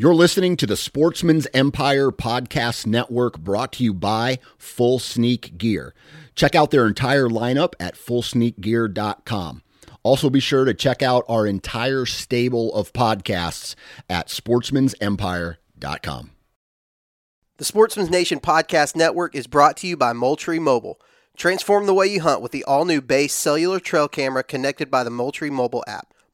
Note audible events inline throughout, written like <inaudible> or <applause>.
You're listening to the Sportsman's Empire Podcast Network brought to you by Full Sneak Gear. Check out their entire lineup at fullsneakgear.com. Also, be sure to check out our entire stable of podcasts at sportsmansempire.com. The Sportsman's Nation Podcast Network is brought to you by Moultrie Mobile. Transform the way you hunt with the all new base cellular trail camera connected by the Moultrie mobile app.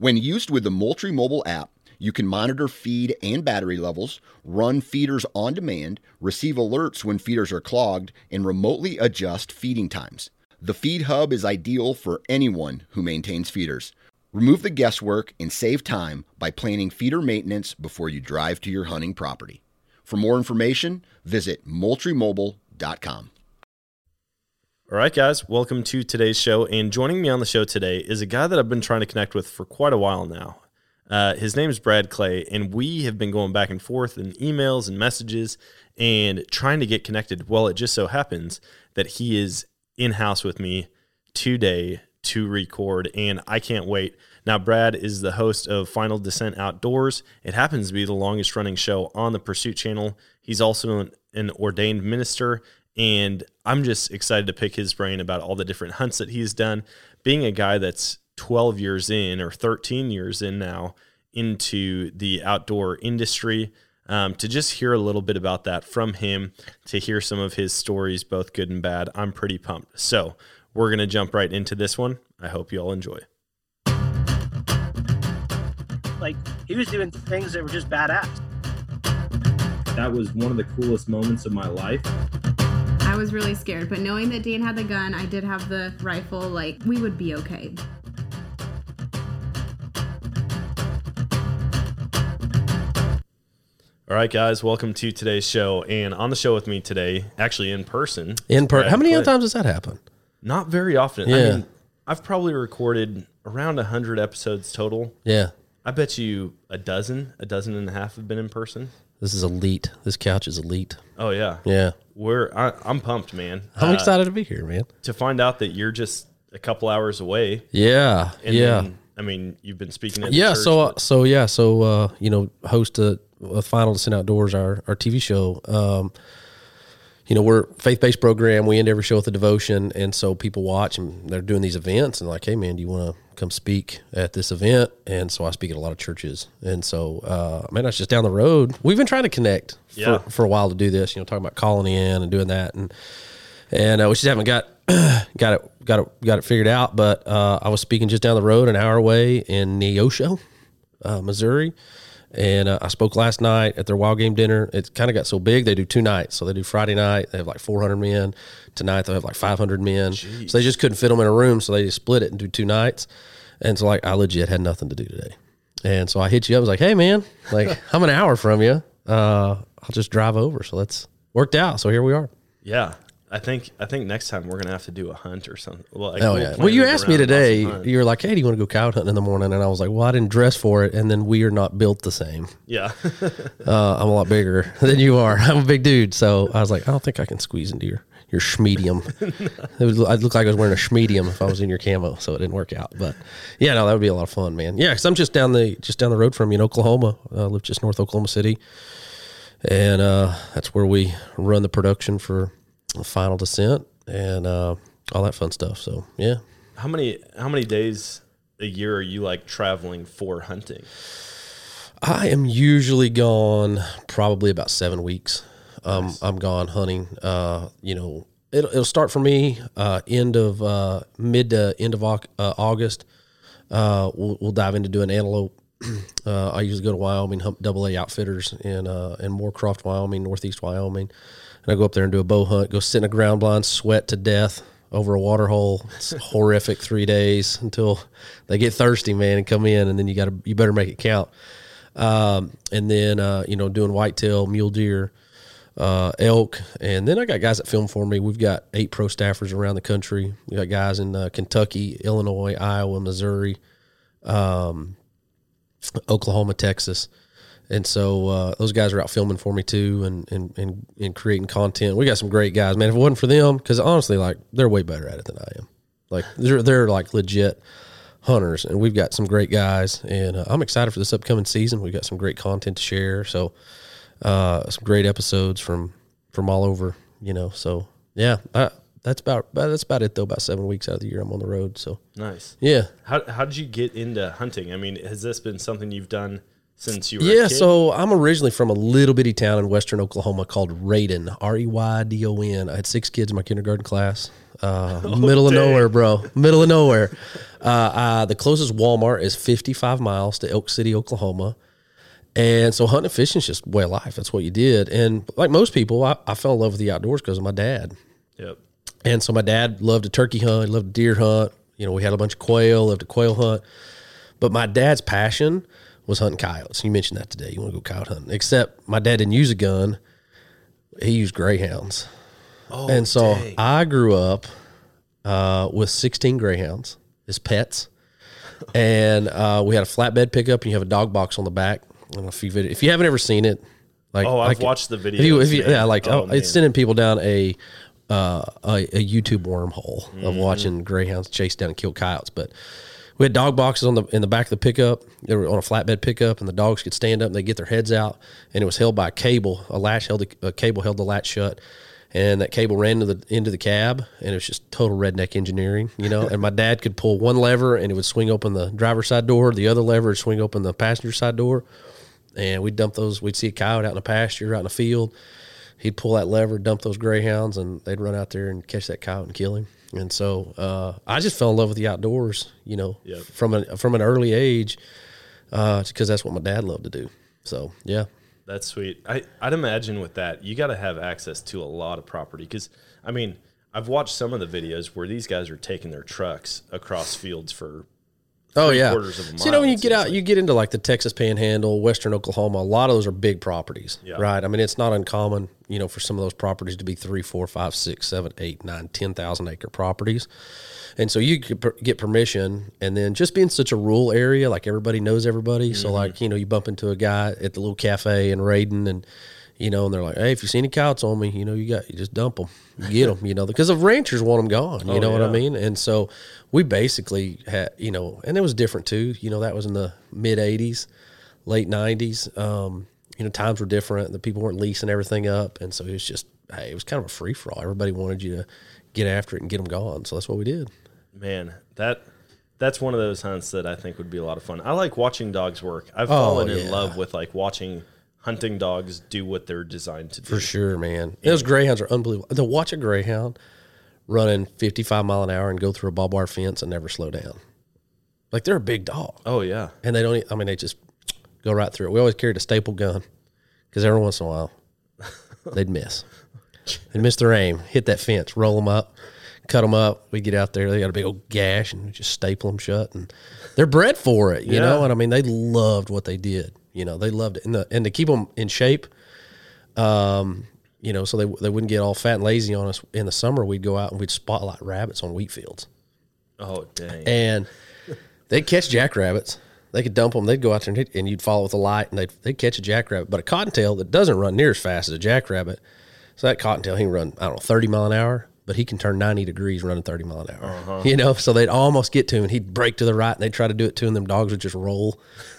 When used with the Moultrie mobile app, you can monitor feed and battery levels, run feeders on demand, receive alerts when feeders are clogged, and remotely adjust feeding times. The Feed Hub is ideal for anyone who maintains feeders. Remove the guesswork and save time by planning feeder maintenance before you drive to your hunting property. For more information, visit moultriemobile.com. All right, guys, welcome to today's show. And joining me on the show today is a guy that I've been trying to connect with for quite a while now. Uh, his name is Brad Clay, and we have been going back and forth in emails and messages and trying to get connected. Well, it just so happens that he is in house with me today to record, and I can't wait. Now, Brad is the host of Final Descent Outdoors. It happens to be the longest running show on the Pursuit channel. He's also an, an ordained minister and I'm just excited to pick his brain about all the different hunts that he's done. Being a guy that's 12 years in or 13 years in now into the outdoor industry, um, to just hear a little bit about that from him, to hear some of his stories, both good and bad, I'm pretty pumped. So we're going to jump right into this one. I hope you all enjoy. Like he was doing things that were just badass. That was one of the coolest moments of my life. I was really scared, but knowing that Dan had the gun, I did have the rifle, like, we would be okay. All right, guys, welcome to today's show. And on the show with me today, actually in person. In person. How many Clay. times does that happen? Not very often. I Yeah. mean, I've probably recorded around 100 episodes total. Yeah. I bet you a dozen, a dozen and a half have been in person. This is elite. This couch is elite. Oh, yeah. Yeah. We're, I, I'm pumped, man. I'm Uh, excited to be here, man. To find out that you're just a couple hours away. Yeah. And yeah. then, I mean, you've been speaking at the yeah. church, So, uh, so yeah. So, uh, you know, host a, a Final Descent Outdoors, our, our TV show. Um, you know, we're faith based program. We end every show with a devotion, and so people watch and they're doing these events and like, hey man, do you want to come speak at this event? And so I speak at a lot of churches, and so uh, man, that's just down the road. We've been trying to connect Yeah. for, for a while to do this. You know, talking about calling in and doing that, and and uh, we just haven't got <clears throat> got it got it got it figured out. But uh, I was speaking just down the road, an hour away in Neosho, uh, Missouri. And uh, I spoke last night at their wild game dinner. It kind of got so big they do two nights. So they do Friday night. They have like 400 men. Tonight they'll have like 500 men. So they just couldn't fit them in a room. So they just split it and do two nights. And so like I legit had nothing to do today. And so I hit you up. I was like, hey man, like <laughs> I'm an hour from you. Uh, I'll just drive over. So that's worked out. So here we are. yeah. I think I think next time we're gonna have to do a hunt or something. Well, like, Oh we'll yeah. Well, you asked me today. You were like, "Hey, do you want to go cow hunting in the morning?" And I was like, "Well, I didn't dress for it." And then we are not built the same. Yeah. <laughs> Uh, I'm a lot bigger <laughs> than you are. I'm a big dude, so I was like, I don't think I can squeeze into your your schmedium. <laughs> it would, I'd look like I was wearing a schmedium if I was in your camo, so it didn't work out. But yeah, no, that would be a lot of fun, man. Yeah, because I'm just down the just down the road from you in Oklahoma. I live just north Oklahoma City, and uh, that's where we run the production for Final Descent and uh, all that fun stuff. So yeah, how many how many days a year are you like traveling for hunting? I am usually gone probably about seven weeks. Um, I'm gone hunting. Uh, you know, it'll, it'll start for me uh, end of uh, mid to end of uh, August. Uh, we'll, we'll dive into doing antelope. <clears throat> uh, I usually go to Wyoming, hump double A outfitters in uh, in Moorcroft, Wyoming, northeast Wyoming, and I go up there and do a bow hunt. Go sit in a ground blind, sweat to death over a water hole. It's <laughs> horrific three days until they get thirsty, man, and come in, and then you got to you better make it count. um, and then uh, you know doing whitetail, mule deer, uh, elk, and then I got guys that film for me. We've got eight pro staffers around the country. We got guys in uh, Kentucky, Illinois, Iowa, Missouri, um, Oklahoma, Texas. And so uh, those guys are out filming for me too, and, and and and creating content. We got some great guys, man. If it wasn't for them, because honestly, like they're way better at it than I am. Like they're they're like legit hunters, and we've got some great guys. And uh, I'm excited for this upcoming season. We've got some great content to share. So uh, some great episodes from from all over, you know. So yeah, I, that's about that's about it though. About seven weeks out of the year, I'm on the road. So Nice. yeah, How how did you get into hunting? I mean, has this been something you've done since you were a Yeah, so I'm originally from a little bitty town in western Oklahoma called Reydon, R E Y D O N. I had six kids in my kindergarten class. Uh, <laughs> middle of nowhere, bro. Middle of nowhere. Uh, uh, the closest Walmart is 55 miles to Elk City, Oklahoma. And so hunting and fishing is just way of life. That's what you did. And like most people, I, I fell in love with the outdoors because of my dad. Yep. And so my dad loved to turkey hunt, he loved to deer hunt. You know, we had a bunch of quail, loved to quail hunt. But my dad's passion was hunting coyotes. You mentioned that today. You want to go coyote hunting. Except my dad didn't use a gun. He used greyhounds. Oh, and so dang. I grew up uh, with 16 greyhounds as pets. And uh, we had a flatbed pickup, and you have a dog box on the back. I don't know if, you've, if you haven't ever seen it, like Oh, I've like- watched the if you, if you, yeah, like Oh, oh, it's sending people down a uh, a, a YouTube wormhole of Mm-hmm. watching greyhounds chase down and kill coyotes. But we had dog boxes on the in the back of the pickup. They were on a flatbed pickup, and the dogs could stand up and they get their heads out, and it was held by a cable. A latch held the a cable held the latch shut. And that cable ran to the into the cab, and it was just total redneck engineering, you know. and my dad could pull one lever, and it would swing open the driver's side door. The other lever would swing open the passenger side door and we'd dump those. We'd see a coyote out in the pasture, out in the field. He'd pull that lever, dump those greyhounds, and they'd run out there and catch that coyote and kill him. And so uh, I just fell in love with the outdoors, you know, Yep. from an from an early age, because that's what my dad loved to do. So yeah, That's sweet. I, I'd imagine with that, you got to have access to a lot of property. Because, I mean, I've watched some of the videos where these guys are taking their trucks across fields for. Oh yeah. quarters of a So you know when you get out, like. you get into like the Texas Panhandle, Western Oklahoma. A lot of those are big properties, Yeah. right? I mean, it's not uncommon, you know, for some of those properties to be three, four, five, six, seven, eight, nine, ten thousand acre properties. And so you could per- get permission, and then just being such a rural area, like everybody knows everybody. Mm-hmm. So like you know, you bump into a guy at the little cafe in Reydon, and you know, and they're like, "Hey, if you see any coyotes on me, you know, you got you just dump them, get them, you know, because the ranchers want them gone. You Oh, know what I mean? And so we basically had, you know, and it was different too. You know, that was in the mid '80s, late '90s. Um, you know, times were different. The people weren't leasing everything up, and so it was just, hey, it was kind of a free for all. Everybody wanted you to get after it and get them gone. So that's what we did. Man, that. That's one of those hunts that I think would be a lot of fun. I like watching dogs work. I've Oh, fallen yeah. in love with like watching hunting dogs do what they're designed to do. For sure, man. Those greyhounds are unbelievable. To watch a greyhound running 55 mile an hour and go through a barbed wire fence and never slow down. Like they're a big dog. Oh yeah. And they don't, I mean, they just go right through it. We always carried a staple gun because every once in a while <laughs> they'd miss. They'd miss their aim, hit that fence, roll them up, cut them up. We get out there, they got a big old gash and we just staple them shut. And they're bred for it, you Yeah. know? And I mean, they loved what they did. You know, they loved it. And, the, and to keep them in shape, um, you know, so they, they wouldn't get all fat and lazy on us in the summer, we'd go out and we'd spotlight rabbits on wheat fields Oh dang. and they'd catch jackrabbits. They could dump them. They'd go out there and, and you'd follow with the light, and they'd, they'd catch a jackrabbit. But a cottontail that doesn't run near as fast as a jackrabbit, so that cottontail he can run I don't know thirty mile an hour, but he can turn ninety degrees running thirty mile an hour. <laughs> You know, so they'd almost get to him, and he'd break to the right, and they'd try to do it to him. Them dogs would just roll,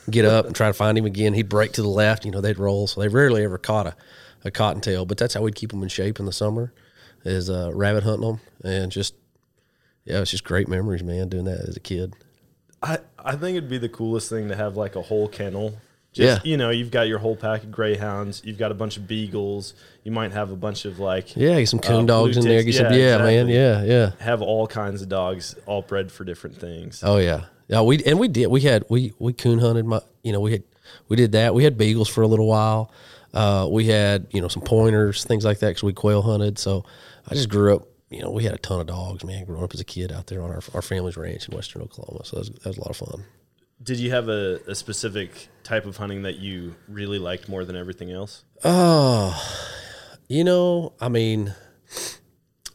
get up, and try to find him again. He'd break to the left. You know, they'd roll. So they rarely ever caught a, a cottontail, but that's how we'd keep them in shape in the summer, is uh, rabbit hunting them, and just yeah, it's just great memories, man, doing that as a kid. I, I think it'd be the coolest thing to have like a whole kennel. Just, Yeah. You know, you've got your whole pack of greyhounds. You've got a bunch of beagles. You might have a bunch of like Yeah, get some coon Uh, dogs in there. Get some, Yeah, yeah, man, yeah, yeah. have all kinds of dogs, all bred for different things. Oh yeah, yeah. We and we did. We had we we coon hunted. My, you know, we had we did that. We had beagles for a little while. Uh, we had you know some pointers, things like that, because we quail hunted. So I just grew up. You know, we had a ton of dogs, man. Growing up as a kid out there on our our family's ranch in western Oklahoma, so that was, that was a lot of fun. Did you have a, a specific type of hunting that you really liked more than everything else? Oh, you know, I mean,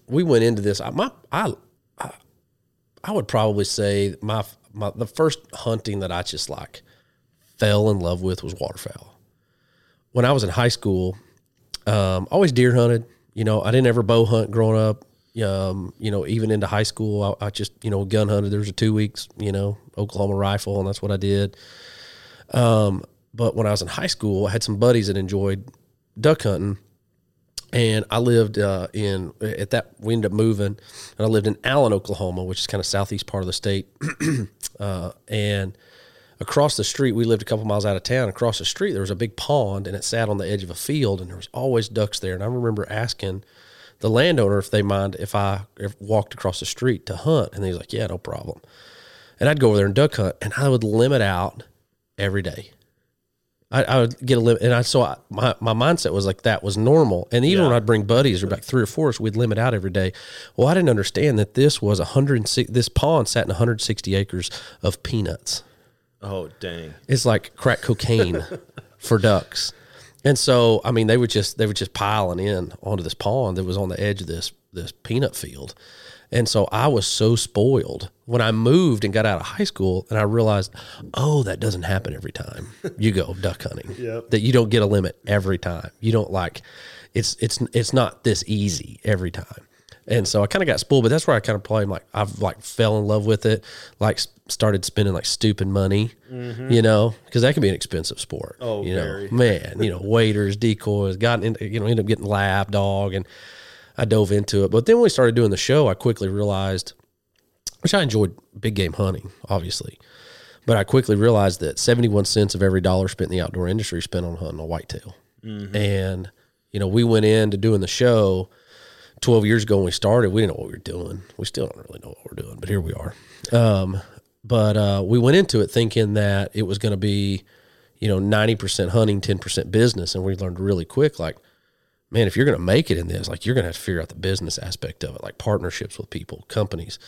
we went into this. I, my, I, I, I would probably say my, my the first hunting that I just like fell in love with was waterfowl. When I was in high school, um, always deer hunted. You know, I didn't ever bow hunt growing up. Um, you know, even into high school, I, I just you know gun hunted. There was a two weeks, you know, Oklahoma rifle, and that's what I did. Um, but when I was in high school, I had some buddies that enjoyed duck hunting, and I lived uh, in at that we ended up moving, and I lived in Allen, Oklahoma, which is kind of southeast part of the state, <clears throat> uh, and across the street we lived a couple miles out of town. Across the street there was a big pond, and it sat on the edge of a field, and there was always ducks there. And I remember asking the landowner if they mind if I if walked across the street to hunt, and he's like, "Yeah, no problem." And I'd go over there and duck hunt, and I would limit out every day. I, I would get a limit, and I so I, my my mindset was like that was normal. And even when I'd bring buddies or like three or four, so we'd limit out every day. Well, I didn't understand that this was 106. This pond sat in 160 acres of peanuts. Oh, dang. It's like crack cocaine <laughs> for ducks. And so, I mean, they would just they were just piling in onto this pond that was on the edge of this this peanut field. And so I was so spoiled when I moved and got out of high school and I realized, oh, that doesn't happen every time you go <laughs> duck hunting. Yep. That you don't get a limit every time. You don't like it's it's it's not this easy every time. And so I kind of got spoiled, but that's where I kind of probably like I've like fell in love with it, like started spending like stupid money, mm-hmm. you know, because that can be an expensive sport. Oh, you know, very. man, you know, waiters, decoys, got into, you know, ended up getting lab dog, and I dove into it. But then when we started doing the show, I quickly realized, which I enjoyed big game hunting, obviously, but I quickly realized that seventy one cents of every dollar spent in the outdoor industry spent on hunting a whitetail, mm-hmm. and you know, we went into doing the show. 12 years ago when we started, we didn't know what we were doing. We still don't really know what we're doing, but here we are. Um, but uh, we went into it thinking that it was going to be, you know, 90% hunting, 10% business. And we learned really quick, like, man, if you're going to make it in this, like, you're going to have to figure out the business aspect of it, like partnerships with people, companies.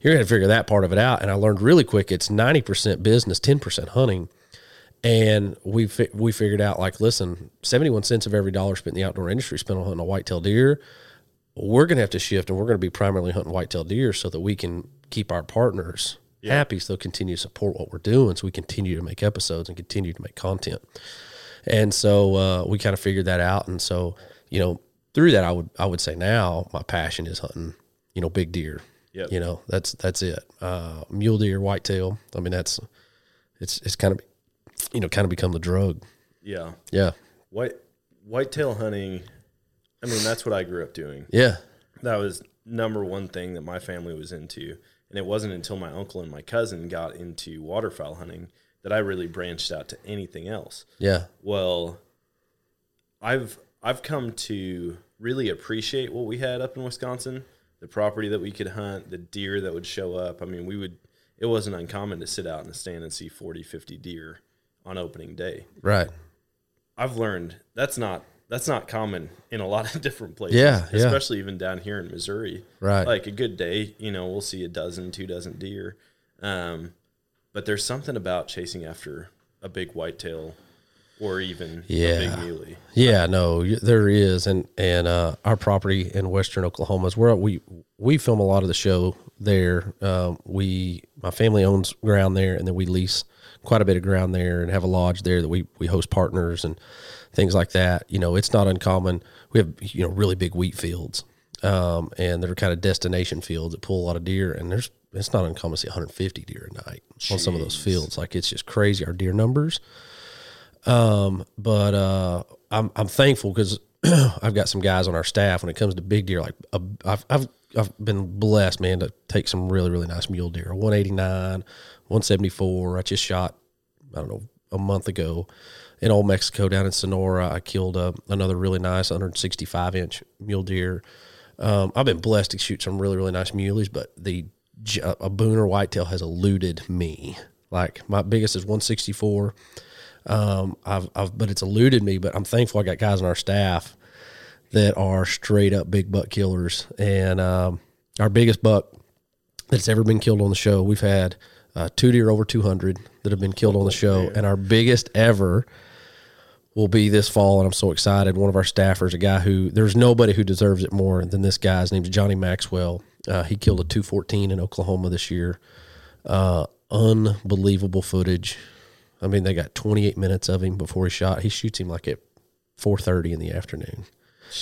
You're going to figure that part of it out. And I learned really quick it's 90% business, 10% hunting. And we fi- we figured out like, listen, 71 cents of every dollar spent in the outdoor industry spent on hunting a whitetail deer we're going to have to shift and we're going to be primarily hunting whitetail deer so that we can keep our partners happy so they'll continue to support what we're doing so we continue to make episodes and continue to make content and so uh, we kind of figured that out and so you know through that i would i would say now my passion is hunting you know big deer Yep. you know that's that's it uh, mule deer whitetail i mean that's it's it's kind of you know kind of become the drug Yeah. yeah White whitetail hunting. I mean, that's what I grew up doing. yeah That was number one thing that my family was into. And it wasn't until my uncle and my cousin got into waterfowl hunting that I really branched out to anything else. yeah Well, I've I've come to really appreciate what we had up in Wisconsin, the property that we could hunt, the deer that would show up. I mean, we would it wasn't uncommon to sit out in the stand and see 40, 50 deer on opening day. right I've learned that's not that's not common in a lot of <laughs> different places. Yeah, yeah. especially even down here in Missouri. Right. like a good day, you know, we'll see a dozen, two dozen deer. Um, but there's something about chasing after a big whitetail or even Yeah. a big muley. Yeah, no, there is, and and uh, our property in western Oklahoma is where we we film a lot of the show there. Um, we my family owns ground there, and then we lease quite a bit of ground there, and have a lodge there that we we host partners and things like that. You know, it's not uncommon. We have you know really big wheat fields, um, and they're kind of destination fields that pull a lot of deer, and there's it's not uncommon to see 150 deer a night on some of those fields. Like it's just crazy our deer numbers Um, but uh, I'm I'm thankful because <clears throat> I've got some guys on our staff when it comes to big deer. Like uh, I've I've I've been blessed, man, to take some really really nice mule deer. 189, 174. I just shot I don't know a month ago in Old Mexico down in Sonora. I killed uh, another really nice 165 inch mule deer. Um, I've been blessed to shoot some really really nice muleys, but the j- a booner whitetail has eluded me. Like my biggest is 164. Um, I've, I've, but it's eluded me. But I'm thankful I got guys on our staff that are straight up big buck killers. And um, our biggest buck that's ever been killed on the show, we've had uh, two deer over 200 that have been killed on the show. And our biggest ever will be this fall. And I'm so excited. One of our staffers, a guy who there's nobody who deserves it more than this guy. His name's Johnny Maxwell. Uh, he killed a 214 in Oklahoma this year. Uh, unbelievable footage. I mean, they got 28 minutes of him before he shot. He shoots him like at 4:30 in the afternoon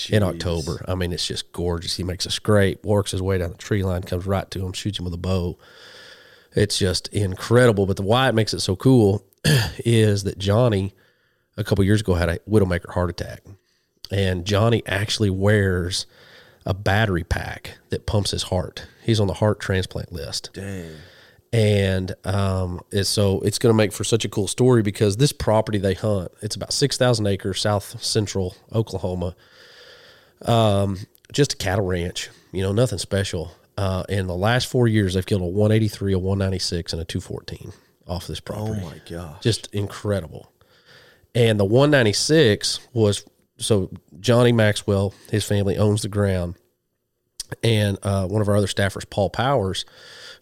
in October. I mean, it's just gorgeous. He makes a scrape, works his way down the tree line, comes right to him, shoots him with a bow. It's just incredible. But the why it makes it so cool <clears throat> is that Johnny, a couple years ago, had a widowmaker heart attack, and Johnny actually wears a battery pack that pumps his heart. He's on the heart transplant list Dang. and um, it's, so it's going to make for such a cool story because this property they hunt it's about 6000 acres south central oklahoma um, just a cattle ranch you know nothing special uh, in the last four years they've killed a 183 a 196 and a 214 off this property. Oh my gosh. just incredible. And the 196 was so Johnny Maxwell, his family owns the ground, and uh, one of our other staffers, Paul Powers,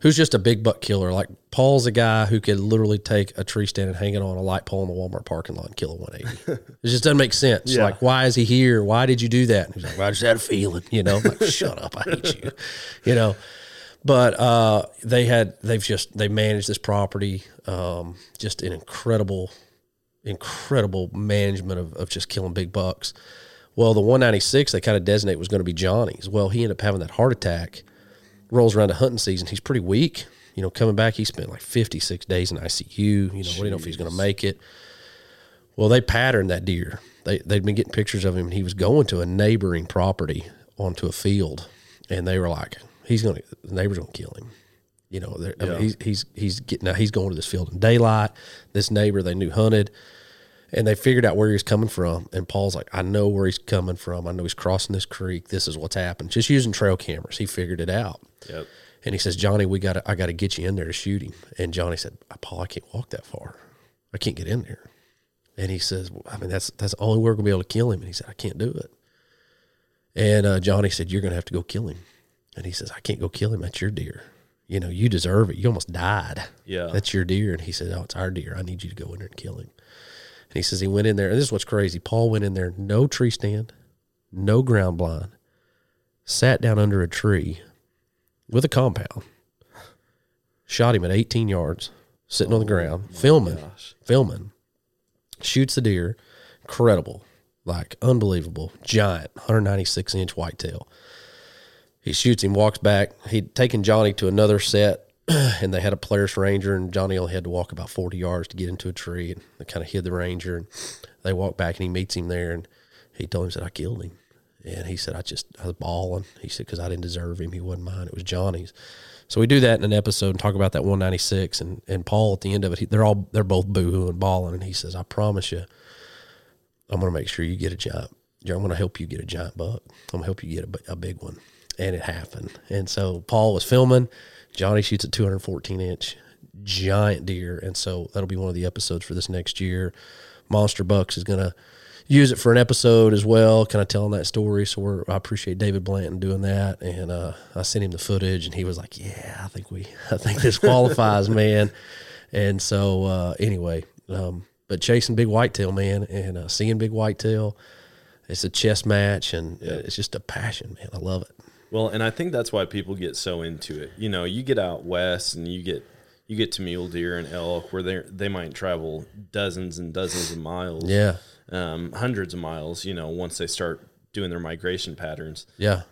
who's just a big buck killer. Like Paul's a guy who could literally take a tree stand and hang it on a light pole in the Walmart parking lot and kill a 180. it just doesn't make sense. Yeah. Like, why is he here? Why did you do that? And he's like, well, I just had a feeling, you know. I'm like, <laughs> shut up, I hate you, you know but uh, they had they've just they managed this property um, just an incredible incredible management of, of just killing big bucks. Well the 196 they kind of designate was going to be johnny's. Well he ended up having that heart attack rolls around to hunting season. He's pretty weak you know coming back he spent like 56 days in icu you know we didn't know if he's going to make it. Well they patterned that deer. They, they'd been getting pictures of him and he was going to a neighboring property onto a field and they were like he's going to the neighbor's going to kill him. You know they're- I mean, he's he's he's getting now he's going to this field in daylight. This neighbor they knew hunted and they figured out where he's coming from. And paul's like i know where he's coming from. I know he's crossing this creek. This is what's happened. Just using trail cameras he figured it out. Yep. and he says johnny we got i got to get you in there to shoot him. And johnny said paul i can't walk that far. I can't get in there. And he says well, i mean that's that's the only way we're going to be able to kill him. And he said i can't do it. And uh, johnny said you're going to have to go kill him. And he says i can't go kill him. That's your deer. You know you deserve it. You almost died. Yeah. that's your deer. And he said, Oh, it's our deer. I need you to go in there and kill him. And he says he went in there, and this is what's crazy. Paul went in there, no tree stand, no ground blind, sat down under a tree with a compound, shot him at 18 yards, sitting on the oh ground, filming, filming, shoots the deer. Incredible. Like unbelievable. Giant, 196 inch whitetail. He shoots him, walks back. He'd taken Johnny to another set, <clears throat> and they had a Polaris Ranger, and Johnny only had to walk about 40 yards to get into a tree, and they kind of hid the Ranger. And they walk back, and he meets him there, and he told him, said, I killed him. And he said, I just, I was bawling. He said, because I didn't deserve him. He wasn't mine. It was Johnny's. So we do that in an episode and talk about that 196. And, and Paul, at the end of it, he, they're all, they're both boohooing, bawling. And he says, I promise you, I'm going to make sure you get a giant. I'm going to help you get a giant buck. I'm going to help you get a, a big one. And it happened. And so Paul was filming. Johnny shoots a 214 inch giant deer. And so that'll be one of the episodes for this next year. Monster Bucks is going to use it for an episode as well, kind of telling that story. So we're, I appreciate David Blanton doing that. And uh, I sent him the footage and he was like, yeah, I think we, I think this qualifies, <laughs> man. And so uh, anyway, um, but chasing big whitetail, man, and uh, seeing big whitetail, it's a chess match, and uh, it's just a passion, man. I love it. Well, and I think that's why people get so into it. You know, you get out west and you get you get to mule deer and elk where they they might travel dozens and dozens of miles, Yeah, um, hundreds of miles. You know, once they start doing their migration patterns. yeah,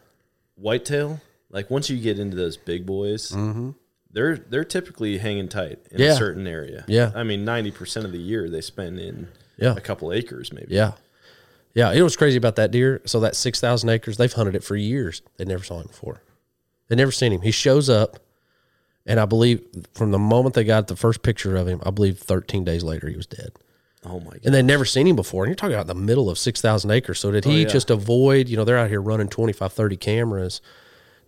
Whitetail, like once you get into those big boys, they're they're typically hanging tight in Mm-hmm. Yeah. a certain area. Yeah. I mean, ninety percent of the year they spend in Yeah. a couple acres, maybe. yeah, yeah. You know what's crazy about that deer? So that six thousand acres, they've hunted it for years. They never saw him before. They never seen him. He shows up, and I believe from the moment they got the first picture of him, I believe thirteen days later he was dead. Oh my god. and they'd never seen him before. And you're talking about the middle of 6,000 acres. So did oh, he yeah. just avoid, you know, they're out here running 25, 30 cameras.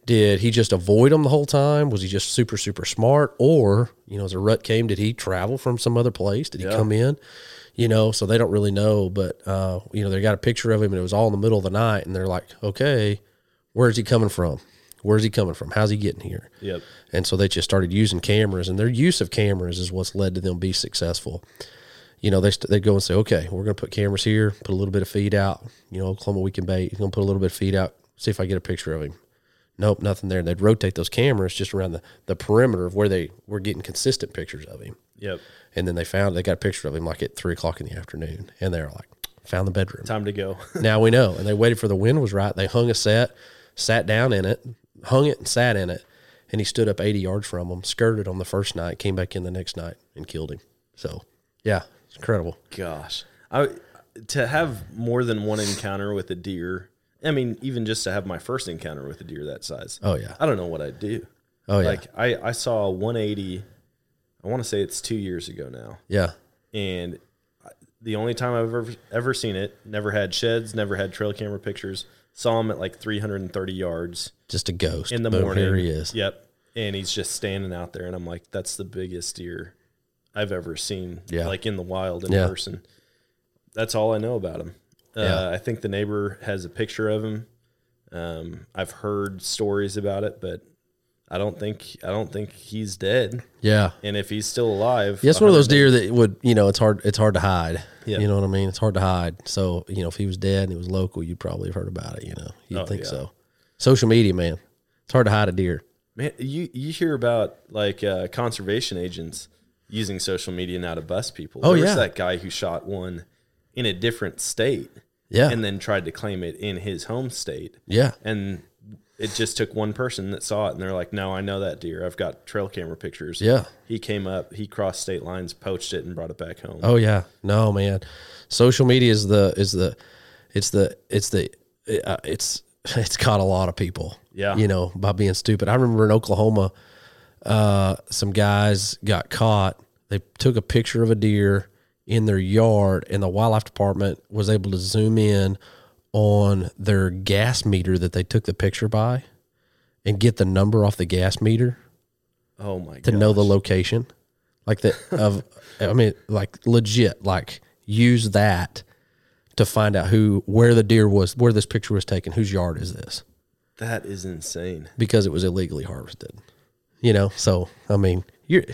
Did he just avoid them the whole time? Was he just super, super smart? Or, you know, as a rut came, did he travel from some other place? Did he Yeah. come in? You know, so they don't really know. But, uh, you know, they got a picture of him and it was all in the middle of the night. And they're like, okay, where's he coming from? Where's he coming from? How's he getting here? Yep. And so they just started using cameras, and their use of cameras is what's led to them be successful. You know, they they go and say, okay, we're going to put cameras here, put a little bit of feed out. You know, Oklahoma weekend bait. He's going to put a little bit of feed out. See if I get a picture of him. Nope, nothing there. And they'd rotate those cameras just around the, the perimeter of where they were getting consistent pictures of him. Yep. And then they found they got a picture of him like at three o'clock in the afternoon, and they're like, found the bedroom. Time to go. <laughs> now we know. And they waited for the wind was right. They hung a set, sat down in it, hung it and sat in it. And he stood up 80 yards from them, skirted on the first night, came back in the next night and killed him. So, yeah, it's incredible. Gosh, I to have more than one encounter with a deer. I mean, even just to have my first encounter with a deer that size. Oh, yeah. I don't know what I'd do. Oh, yeah. Like I, I saw a 180. I want to say it's two years ago now, yeah. and the only time I've ever ever seen it, never had sheds, never had trail camera pictures. Saw him at like 330 yards Just a ghost. in the Boom, morning. Here he is. Yep, and he's just standing out there, and I'm like, that's the biggest deer I've ever seen. Yeah. like in the wild in Yeah. person. That's all I know about him. Yeah. Uh, I think the neighbor has a picture of him. Um, I've heard stories about it, but I don't think I don't think he's dead. Yeah. And if he's still alive, Yeah, it's one of those deer that would, you know, it's hard. It's hard to hide. Yeah. You know what I mean? It's hard to hide. So, you know, if he was dead and it was local, you'd probably have heard about it. You know, you'd Oh, think yeah. so. Social media, man, it's hard to hide a deer. Man, you you hear about like uh, conservation agents using social media now to bust people. Oh, there yeah. that guy who shot one in a different state, Yeah. and then tried to claim it in his home state, yeah. and it just took one person that saw it, and they're like, "No, I know that deer. I've got trail camera pictures." Yeah. he came up, he crossed state lines, poached it, and brought it back home. Oh yeah, no man. Social media is the is the it's the it's the uh, it's <laughs> it's caught a lot of people. Yeah. you know by being stupid. I remember in Oklahoma, uh, some guys got caught. They took a picture of a deer in their yard, and the wildlife department was able to zoom in on their gas meter that they took the picture by, and get the number off the gas meter Oh my god. to god! know the location, like the of. I mean, like legit, like use that to find out who where the deer was, where this picture was taken, whose yard is this, that is insane. because it was illegally harvested. You know, so I mean, you're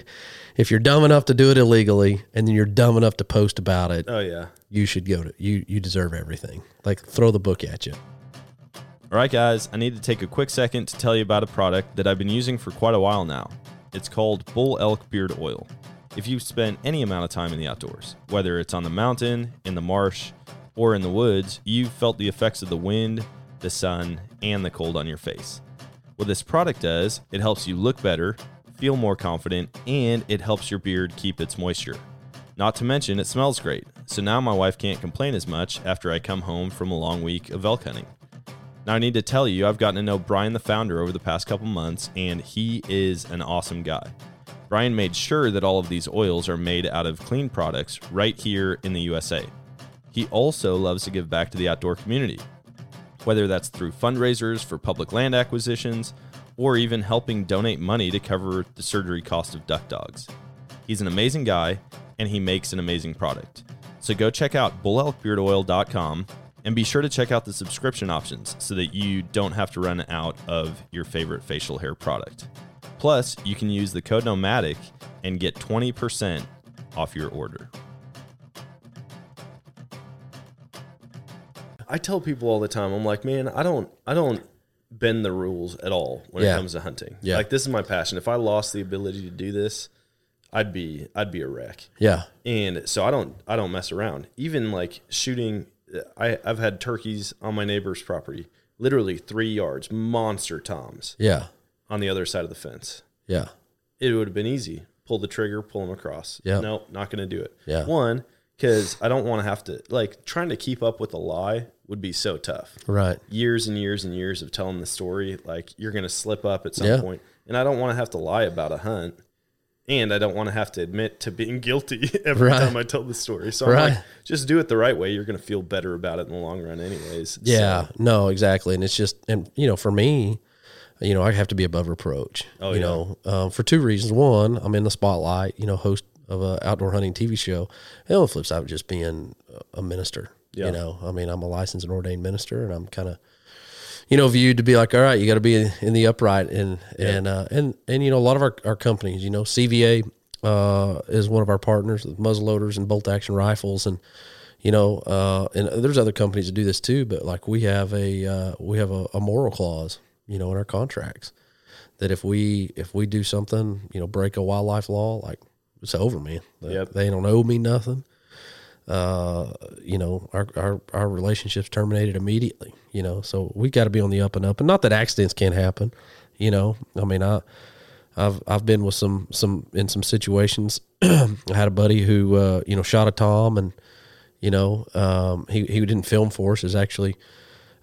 if you're dumb enough to do it illegally, and then you're dumb enough to post about it, Oh yeah. you should go to you. You deserve everything. Like throw the book at you. All right, guys, I need to take a quick second to tell you about a product that I've been using for quite a while now. It's called Bull Elk Beard Oil. If you've spent any amount of time in the outdoors, whether it's on the mountain, in the marsh, or in the woods, you've felt the effects of the wind, the sun, and the cold on your face. What this product does, it helps you look better, feel more confident, and it helps your beard keep its moisture. Not to mention, it smells great, so now my wife can't complain as much after I come home from a long week of elk hunting. Now, I need to tell you, I've gotten to know Brian, the founder, over the past couple months, and he is an awesome guy. Brian made sure that all of these oils are made out of clean products right here in the USA. He also loves to give back to the outdoor community, whether that's through fundraisers for public land acquisitions or even helping donate money to cover the surgery cost of duck dogs. He's an amazing guy and he makes an amazing product. So go check out bullelkbeardoil.com and be sure to check out the subscription options so that you don't have to run out of your favorite facial hair product. Plus, you can use the code nomadic and get 20% off your order. I tell people all the time, I'm like, man, I don't I don't bend the rules at all when Yeah. it comes to hunting. Yeah. Like this is my passion. If I lost the ability to do this, I'd be I'd be a wreck. Yeah, And so I don't I don't mess around. Even like shooting I, I've had turkeys on my neighbor's property, literally three yards, monster toms yeah, on the other side of the fence. yeah, It would have been easy. Pull the trigger, pull them across. Yeah. No, not going to do it. Yeah. One, because I don't want to have to, like, trying to keep up with a lie would be so tough. right. Years and years and years of telling the story, like, you're going to slip up at some Yeah. point. And I don't want to have to lie about a hunt. And I don't want to have to admit to being guilty <laughs> every Right. time I tell the story. So I'm Right. like, just do it the right way. You're going to feel better about it in the long run, anyways. Yeah, So, no, exactly. And it's just, and you know, for me, you know, I have to be above reproach. Oh, you yeah. know, um, for two reasons. One, I'm in the spotlight. You know, host of a outdoor hunting TV show. And on the flip side, just being a- minister. Yeah. You know, I mean, I'm a licensed and ordained minister, and I'm kind of, you know, viewed to be like, all right, you got to be in, in the upright, and and uh, and and you know, a lot of our, our companies, you know, CVA uh, is one of our partners with muzzle loaders and bolt action rifles, and you know, uh, and there's other companies that do this too, but like we have a uh, we have a, a moral clause, you know, in our contracts that if we if we do something, you know, break a wildlife law, like it's over, man. They, Yep. they don't owe me nothing. Uh, you know, our, our our relationships terminated immediately. You know, so we got to be on the up and up, and not that accidents can't happen. You know, I mean, I I've I've been with some some in some situations. <clears throat> I had a buddy who uh, you know shot a tom, and you know um, he he didn't film for us. Is actually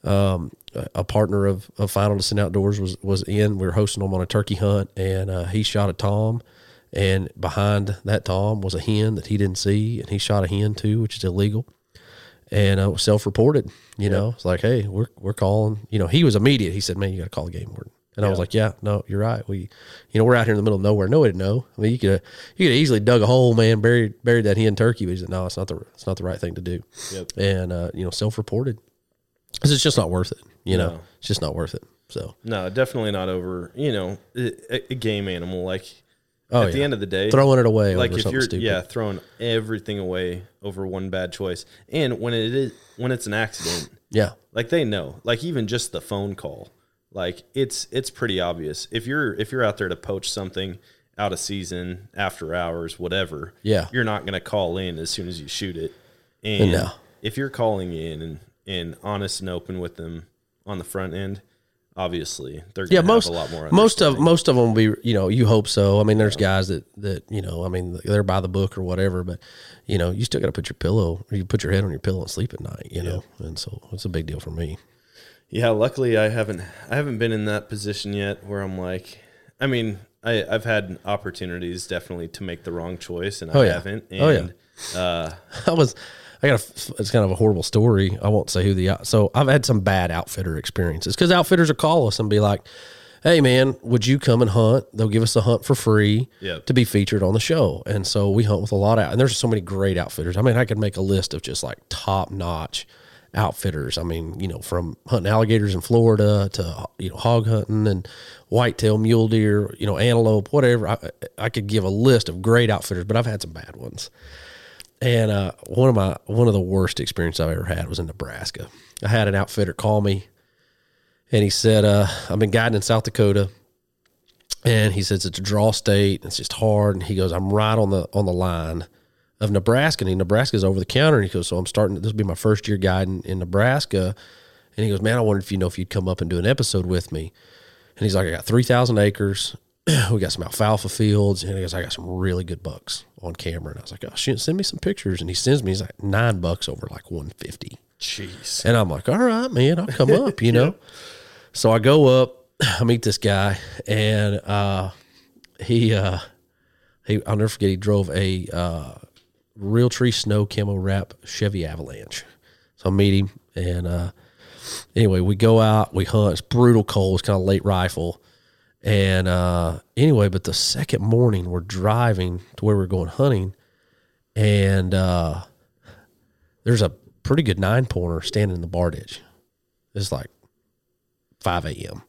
um, a- a partner of, of Final Descent Outdoors was was in. We were hosting him on a turkey hunt, and uh, he shot a tom, and behind that tom was a hen that he didn't see, and he shot a hen too, which is illegal, and uh, self reported. You know, it's like, hey, we're we're calling. You know, he was immediate. He said, man, you got to call the game warden. And I was like, yeah, no, you're right. We, you know, we're out here in the middle of nowhere. No way to know. I mean, you could you could easily dug a hole, man, buried buried that hen turkey. But he said, no, it's not the it's not the right thing to do. Yep. And uh, you know, self reported. 'Cause it's just not worth it. You know, No. it's just not worth it. So, No, definitely not over. You know, a, a game animal. Like oh at the end of the day, throwing it away like if you're stupid. yeah throwing everything away over one bad choice, and when it is when it's an accident, yeah, like they know, like even just the phone call, like it's it's pretty obvious. If you're if you're out there to poach something out of season, after hours, whatever, Yeah. you're not gonna call in as soon as you shoot it. And No. if you're calling in and and honest and open with them on the front end, obviously they're gonna yeah. Most have a lot more. most of most of them will be you know you hope so. I mean, there's guys that that you know I mean they're by the book or whatever, but you know you still got to put your pillow or you put your head on your pillow and sleep at night. You know, and so it's a big deal for me. Yeah, luckily I haven't I haven't been in that position yet where I'm like I mean, I, I've had opportunities definitely to make the wrong choice and I Oh, yeah. haven't. Oh, yeah. And uh <laughs> I was, I got a, it's kind of a horrible story. I won't say who the, so I've had some bad outfitter experiences because outfitters will call us and be like, Hey man, would you come and hunt? They'll give us a hunt for free Yep. to be featured on the show. And so we hunt with a lot of, and there's so many great outfitters. I mean, I could make a list of just like top notch outfitters. I mean, you know, from hunting alligators in Florida to, you know, hog hunting and whitetail mule deer, you know, antelope, whatever. I, I could give a list of great outfitters, but I've had some bad ones. And uh, one of my one of the worst experiences I've ever had was in Nebraska. I had an outfitter call me, and he said, uh, "I've been guiding in South Dakota, and he says it's a draw state. It's just hard." And he goes, "I'm right on the on the line of Nebraska. And he Nebraska's over the counter." And he goes, "So I'm starting. This will be my first year guiding in Nebraska." And he goes, "Man, I wondered if you know if you'd come up and do an episode with me." And he's like, "I got three thousand acres." <clears throat> we got some alfalfa fields, and he goes, I got some really good bucks on camera. And I was like, oh, shit, send me some pictures. And he sends me, he's like, nine bucks over like 150. jeez. And I'm like, all right, man, I'll come up, you <laughs> know? So I go up, <clears throat> I meet this guy, and uh, he, uh, he, I'll never forget, he drove a uh, Realtree snow camo wrap Chevy Avalanche. So I meet him, and uh, anyway, we go out, we hunt. It's brutal cold. It's kind of late rifle. And uh, anyway, but the second morning, we're driving to where we're going hunting, and uh, there's a pretty good nine pointer standing in the bar ditch. It's like 5 a.m.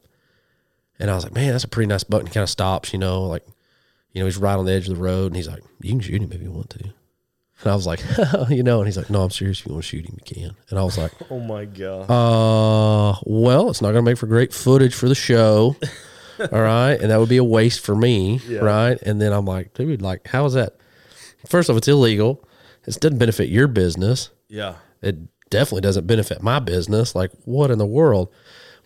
And I was like, man, that's a pretty nice buck. And he kind of stops, you know, like, you know, he's right on the edge of the road. And he's like, you can shoot him if you want to. And I was like, <laughs> you know, and he's like, no, I'm serious. If you want to shoot him, you can. And I was like, <laughs> Oh my god. uh, well, it's not going to make for great footage for the show. <laughs> all right. And that would be a waste for me. Right. And then I'm like, dude, like, how is that? First off, it's illegal. It doesn't benefit your business. yeah. It definitely doesn't benefit my business. Like, what in the world?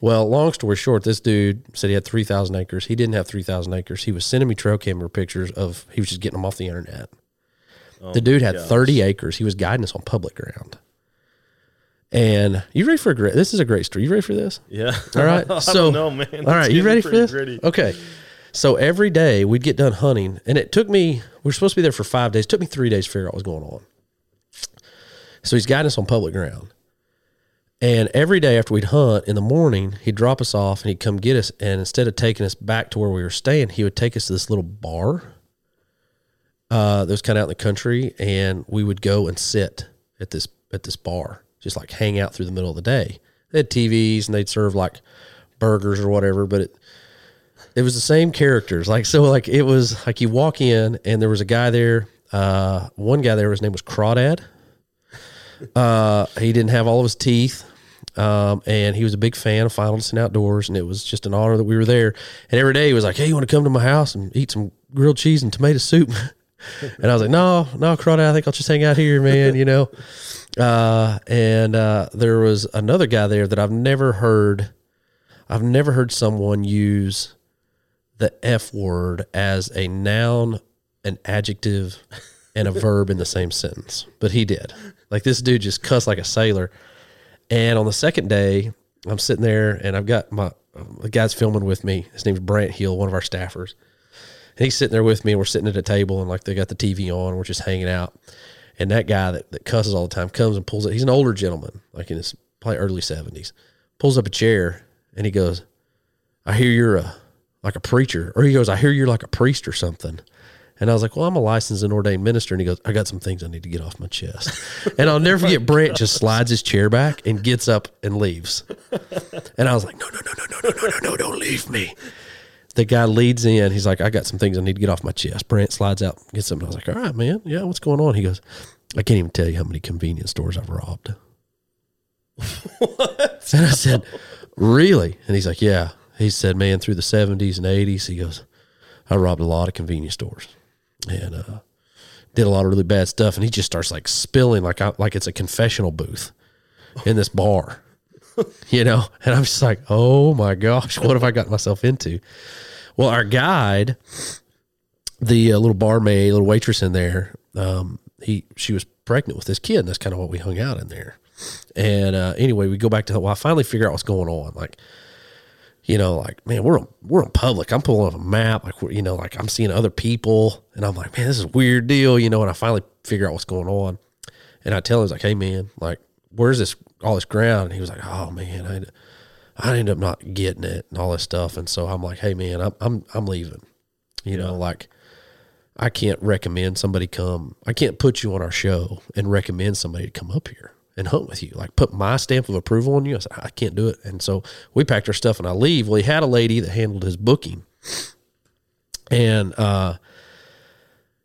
Well, long story short, this dude said he had 3,000 acres. He didn't have 3,000 acres. He was sending me trail camera pictures of, he was just getting them off the internet. Oh the dude had gosh. 30 acres. He was guiding us on public ground. And you ready for a great, this is a great story. You ready for this? Yeah. All right. <laughs> So, don't man. all right. It's You ready for this? gritty. Okay. So every day we'd get done hunting, and it took me. We were supposed to be there for five days. It took me three days to figure out what was going on. So he's guiding us on public ground, and every day after we'd hunt in the morning, he'd drop us off and he'd come get us. And instead of taking us back to where we were staying, he would take us to this little bar uh, that was kind of out in the country, and we would go and sit at this at this bar, just like hang out through the middle of the day. They had TVs and they'd serve like burgers or whatever, but it it was the same characters. Like so, like it was like you walk in and there was a guy there. Uh, one guy there, his name was Crawdad. Uh, he didn't have all of his teeth. Um, and he was a big fan of Final Descent Outdoors, and it was just an honor that we were there. And every day he was like, "Hey, you want to come to my house and eat some grilled cheese and tomato soup?" <laughs> and I was like, "No, no, Crawdad, I think I'll just hang out here, man." You know. Uh, and uh, there was another guy there that I've never heard. I've never heard someone use the F word as a noun, an adjective, and a verb in the same sentence. But he did. Like this dude just cussed like a sailor. And on the second day, I'm sitting there and I've got my the guy's filming with me. His name's Brent Hill, one of our staffers. And he's sitting there with me and we're sitting at a table and like they got the TV on we're just hanging out. And that guy that, that cusses all the time comes and pulls it. He's an older gentleman, like in his probably early seventies. Pulls up a chair and he goes, I hear you're a like a preacher. Or he goes, I hear you're like a priest or something. And I was like, well, I'm a licensed and ordained minister. And he goes, I got some things I need to get off my chest. <laughs> And I'll never forget Brent just slides his chair back and gets up and leaves. And I was like, no, no, no, no, no, no, no, no, no, don't leave me. The guy leads in. He's like, I got some things I need to get off my chest. Brent slides out, gets something. I was like, all right, man. Yeah, what's going on? He goes, I can't even tell you how many convenience stores I've robbed. <laughs> what? And I said, really? And he's like, yeah. He said, man, through the 70s and 80s, he goes, I robbed a lot of convenience stores and uh, did a lot of really bad stuff. And he just starts like spilling like I, like it's a confessional booth in this bar, <laughs> you know. And I'm just like, oh my gosh, what have I got myself into? Well, our guide, the uh, little barmaid, little waitress in there, um, he she was pregnant with this kid, and that's kind of what we hung out in there. And uh, anyway, we go back to well, I finally figure out what's going on, like you know, like, man, we're we're in public. I'm pulling up a map, like, you know, like I'm seeing other people, and I'm like, man, this is a weird deal, you know. And I finally figure out what's going on, and I tell him, like, hey, man, like, where's this all this ground? And he was like, oh man, I, I ended up not getting it and all this stuff, and so I'm like, hey, man, I'm I'm I'm leaving, you know, like. I can't recommend somebody come. I can't put you on our show and recommend somebody to come up here and hunt with you. Like put my stamp of approval on you. I said, I can't do it. And so we packed our stuff and I leave. Well, he had a lady that handled his booking. And uh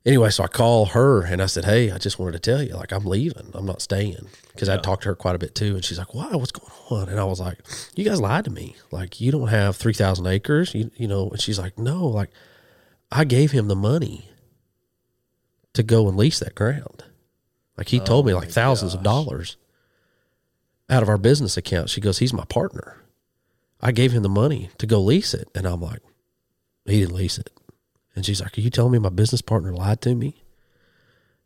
anyway, so I call her and I said, Hey, I just wanted to tell you, like, I'm leaving. I'm not staying. Because I talked to her quite a bit too. And she's like, Why? What's going on? And I was like, You guys lied to me. Like, you don't have three thousand acres. You you know, and she's like, No, like I gave him the money to go and lease that ground. Like he told me oh like thousands of dollars out of our business account. She goes, He's my partner. I gave him the money to go lease it. And I'm like, He didn't lease it. And she's like, Are you telling me my business partner lied to me?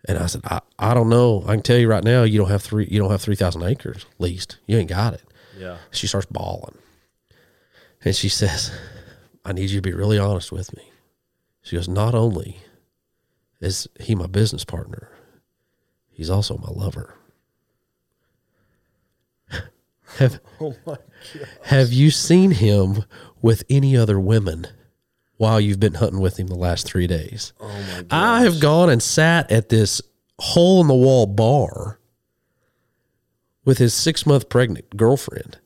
And I said, I, I don't know. I can tell you right now, you don't have three you don't have three thousand acres leased. You ain't got it. Yeah. She starts bawling. And she says, I need you to be really honest with me. She goes, Not only is he my business partner, he's also my lover. <laughs> have, Oh my have you seen him with any other women while you've been hunting with him the last three days? Oh my god. I have gone and sat at this hole in the wall bar with his six month pregnant girlfriend.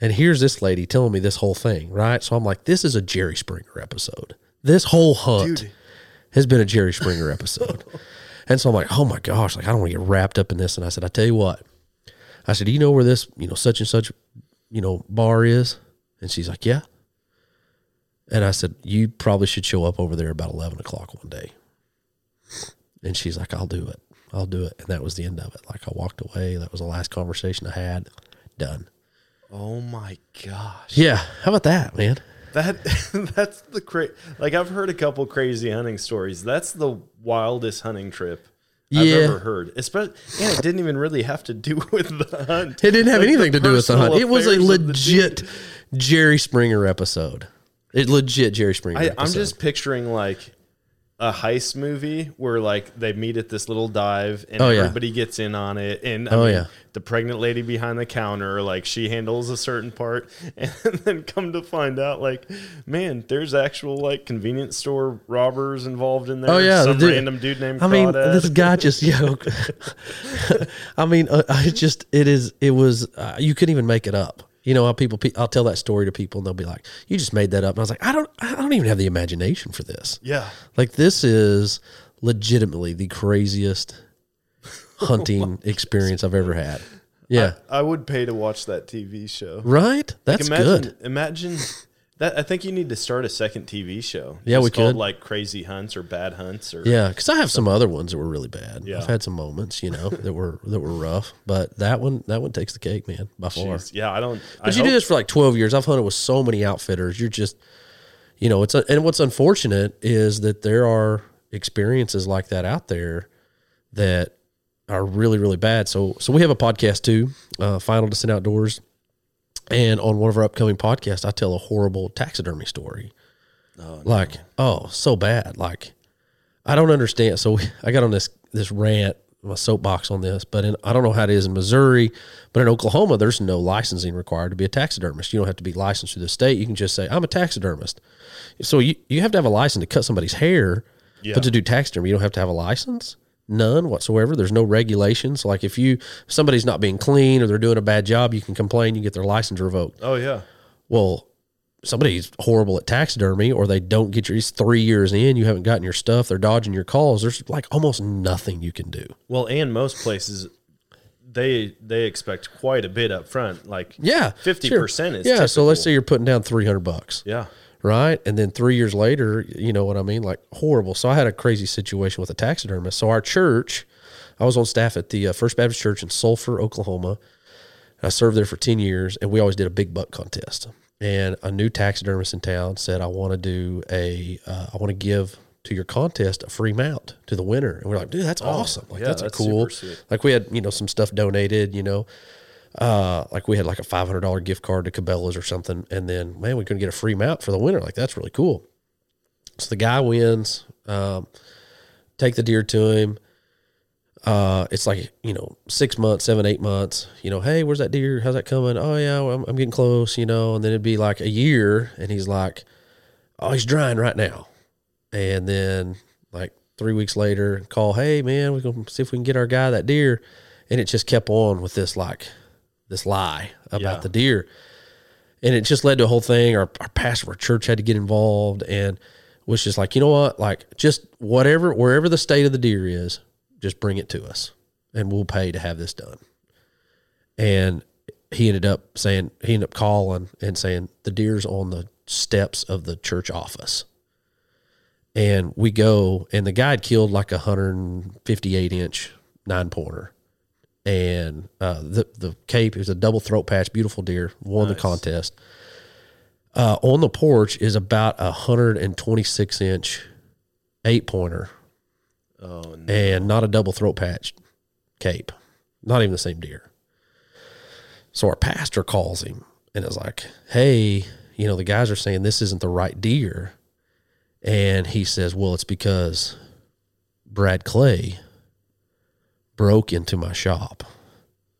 And here's this lady telling me this whole thing, right? So I'm like, this is a Jerry Springer episode. This whole hunt has been a Jerry Springer episode. <laughs> and so I'm like, oh my gosh, like I don't want to get wrapped up in this. And I said, I tell you what, I said, do you know where this, you know, such and such, you know, bar is? And she's like, yeah. And I said, you probably should show up over there about 11 o'clock one day. And she's like, I'll do it. I'll do it. And that was the end of it. Like I walked away. That was the last conversation I had. Done. Oh my gosh. Yeah. How about that, man? That <laughs> that's the cra- like I've heard a couple crazy hunting stories. That's the wildest hunting trip I've ever heard. Especially and it didn't even really have to do <laughs> with the hunt. It didn't have Like, anything to do with the hunt. It was a affairs of the legit. Jerry Springer episode. It legit Jerry Springer. I, episode. I'm just picturing like a heist movie where like they meet at this little dive and Oh, yeah. everybody gets in on it and I Oh, mean, yeah. the pregnant lady behind the counter like she handles a certain part <laughs> and then come to find out like man there's actual like convenience store robbers involved in there Oh yeah, some dude- random dude named I mean, Crawdad. this guy just yo. <laughs> <laughs> I mean, uh, I just it is it was uh, you couldn't even make it up. You know how people, I'll tell that story to people and they'll be like, "You just made that up." And I was like, "I don't I don't even have the imagination for this." yeah Like this is legitimately the craziest <laughs> hunting experience I've ever had. Yeah. I would pay to watch that TV show right? That's imagine, good. Imagine that. I think you need to start a second TV show. Yeah, Just we called, could. like Crazy Hunts or Bad Hunts or Yeah, because I have some other ones that were really bad. Yeah. I've had some moments, you know, that were that were rough, but that one that one takes the cake, man, by far. Jeez. Yeah, I don't. I But you hope- do this for like twelve years. I've hunted with so many outfitters. You're just, you know, it's and what's unfortunate is that there are experiences like that out there that are really really bad. So so we have a podcast too, uh, Final Descent Outdoors, and on one of our upcoming podcasts, I tell a horrible taxidermy story. Oh, like oh so bad like I don't understand. So <laughs> I got on this this rant, my soapbox on this, but in, I don't know how it is in Missouri, but in Oklahoma, there's no licensing required to be a taxidermist. You don't have to be licensed through the state. You can just say I'm a taxidermist. So you you have to have a license to cut somebody's hair, Yeah. but to do taxidermy, you don't have to have a license. None whatsoever. There's no regulations. Like if you if somebody's not being clean or they're doing a bad job, you can complain. You get their license revoked Oh yeah. well, somebody's horrible at taxidermy or they don't get your, it's three years in, you haven't gotten your stuff, they're dodging your calls. There's like almost nothing you can do. Well, and most places they they expect quite a bit up front. Like Yeah. 50% is Yeah. So let's say you're putting down 300 bucks. yeah. Right. And then three years later, you know what I mean? Like horrible. So I had a crazy situation with a taxidermist. So our church, I was on staff at the uh, First Baptist Church in Sulphur, Oklahoma. I served there for 10 years and we always did a big buck contest. And a new taxidermist in town said, I want to do a, uh, I want to give to your contest a free mount to the winner. And we're like, dude, that's awesome. Like yeah, that's, that's a cool. Like we had, you know, some stuff donated, you know, uh, like we had like a five hundred dollar gift card to Cabela's or something, and then man, we couldn't get a free mount for the winner. Like that's really cool. So the guy wins. Um, take the deer to him. Uh, it's like you know six months, seven, eight months. You know, hey, where's that deer? How's that coming? Oh yeah, well, I'm, I'm getting close. You know, and then it'd be like a year, and he's like, oh, he's drying right now, and then like three weeks later, call, hey man, we're gonna see if we can get our guy that deer, and it just kept on with this like this lie about Yeah. the deer. And it just led to a whole thing. Our, our pastor of our church had to get involved and was just like, you know what? Like, just whatever, wherever the state of the deer is, just bring it to us and we'll pay to have this done. And he ended up saying, he ended up calling and saying, the deer's on the steps of the church office. And we go, and the guy had killed like a 158 inch nine pointer and uh, the the cape is a double throat patch, beautiful deer, won the contest. Uh, on the porch is about a hundred and twenty six inch eight pointer, Oh no. and not a double throat patch cape, not even the same deer. So our pastor calls him and is like, "Hey, you know the guys are saying this isn't the right deer," and he says, "Well, it's because Brad Clay." Broke into my shop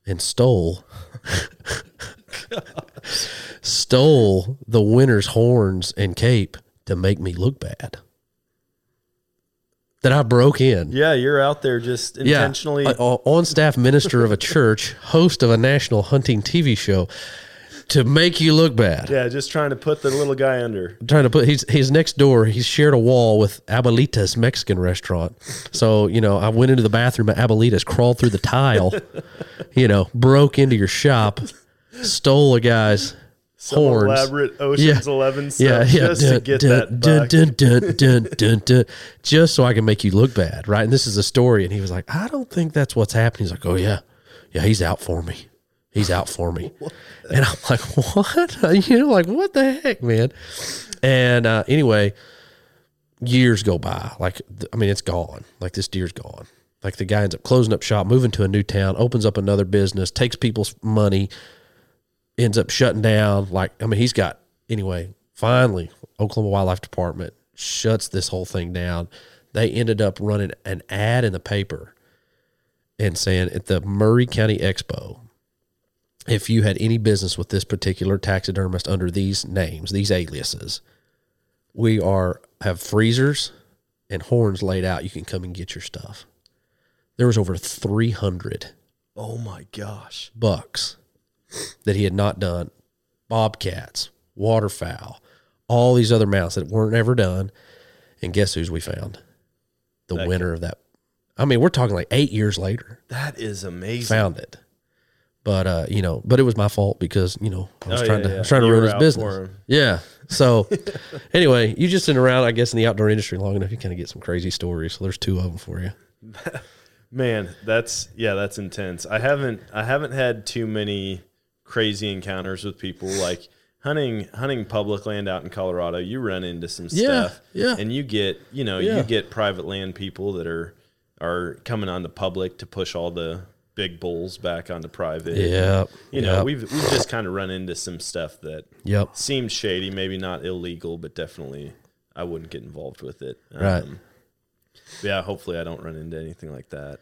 and stole stole the winner's horns and cape to make me look bad. That I broke in. Yeah, you're out there just intentionally. Yeah, on staff minister of a church, host of a national hunting TV show to make you look bad. yeah, just trying to put the little guy under. trying to put he's he's next door. He's shared a wall with Abuelita's Mexican restaurant. So you know, I went into the bathroom at Abuelita's, crawled through the tile, <laughs> you know, broke into your shop, stole a guy's Some horns. elaborate Ocean's Eleven stuff Yeah, yeah, just to dun, get dun, that dun, buck. dun, dun, dun, dun, dun, just so I can make you look bad, right? And this is a story. And he was like, I don't think that's what's happening. He's like, Oh yeah, yeah, he's out for me. He's out for me. And I'm like, <laughs> What? You know, like what the heck, man? And uh, anyway, years go by. Like, I mean, it's gone. Like this deer's gone. Like the guy ends up closing up shop, moving to a new town, opens up another business, takes people's money, ends up shutting down. Like, I mean, he's got anyway. Finally, Oklahoma Wildlife Department shuts this whole thing down. they ended up running an ad in the paper and saying at the Murray County Expo, if you had any business with this particular taxidermist under these names, these aliases, we are have freezers and horns laid out. You can come and get your stuff. There was over 300 Oh my gosh. bucks that he had not done, bobcats, waterfowl, all these other mounts that weren't ever done. And guess who's we found? The That winner of that. I mean, we're talking like eight years later, That is amazing. found it. But uh, you know, but it was my fault because you know I was Oh, trying yeah, to I yeah. was trying to ruin his business. Yeah. So <laughs> anyway, you just been around, I guess, in the outdoor industry long enough, you kind of get some crazy stories. So there's two of them for you. <laughs> Man, that's yeah, that's intense. I haven't I haven't had too many crazy encounters with people like hunting hunting public land out in Colorado. You run into some Yeah, stuff, yeah. and you get you know Yeah. you get private land people that are are coming on the public to push all the big bulls back onto private. Yeah. you know Yep. we've we've just kind of run into some stuff that Yep. seemed shady, maybe not illegal, but definitely I wouldn't get involved with it. Right. Um, yeah, hopefully I don't run into anything like that.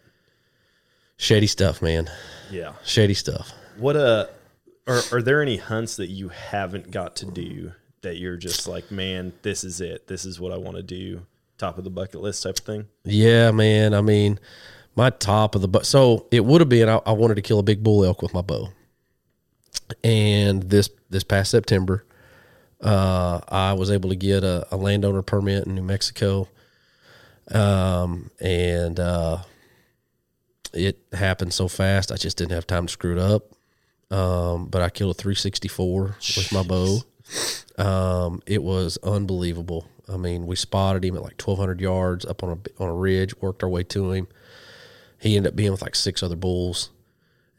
Shady stuff, man. Yeah. Shady stuff. What uh are are there any hunts that you haven't got to do that you're just like, man, this is it. This is what I want to do. Top of the bucket list type of thing. Yeah, man. I mean, my top of the but so it would have been I, I wanted to kill a big bull elk with my bow, and this this past September, uh, I was able to get a, a landowner permit in New Mexico, um, and uh, it happened so fast I just didn't have time to screw it up. Um, but I killed a 364 with my bow. Um, it was unbelievable. I mean, we spotted him at like 1,200 yards up on a on a ridge. Worked our way to him. He ended up being with like six other bulls,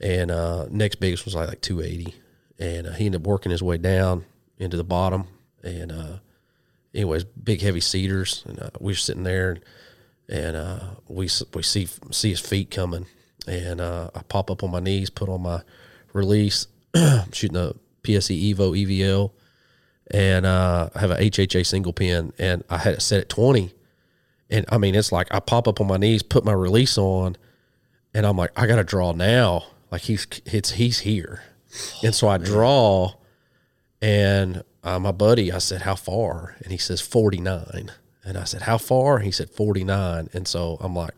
and uh, next biggest was like like 280, and uh, he ended up working his way down into the bottom. And uh, anyways, big heavy cedars, and uh, we were sitting there, and, and uh, we we see see his feet coming, and uh, I pop up on my knees, put on my release, <clears throat> shooting a PSE Evo EVL and I have a HHA single pin, and I had it set at twenty. And I mean, it's like I pop up on my knees, put my release on, and I'm like, I got to draw now. Like he's it's he's here, and so I draw, and uh, my buddy, I said, how far? And he says forty nine, and I said, how far? He said forty nine, and so I'm like.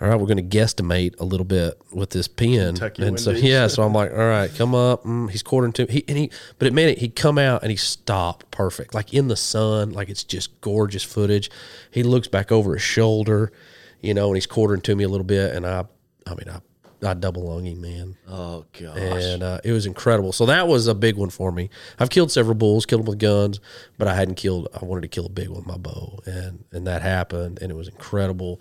All right, we're going to guesstimate a little bit with this pin. Kentucky and so yeah, so I'm like, all right, come up. Mm, he's quartering to he, and he, but it made it. He'd come out and he stopped perfect, like in the sun, like it's just gorgeous footage. He looks back over his shoulder, you know, and he's quartering to me a little bit, and I, I mean, I, I double lung him, man, Oh gosh. and uh, it was incredible. So that was a big one for me. I've killed several bulls, killed them with guns, but I hadn't killed. I wanted to kill a big one with my bow, and and that happened, and it was incredible.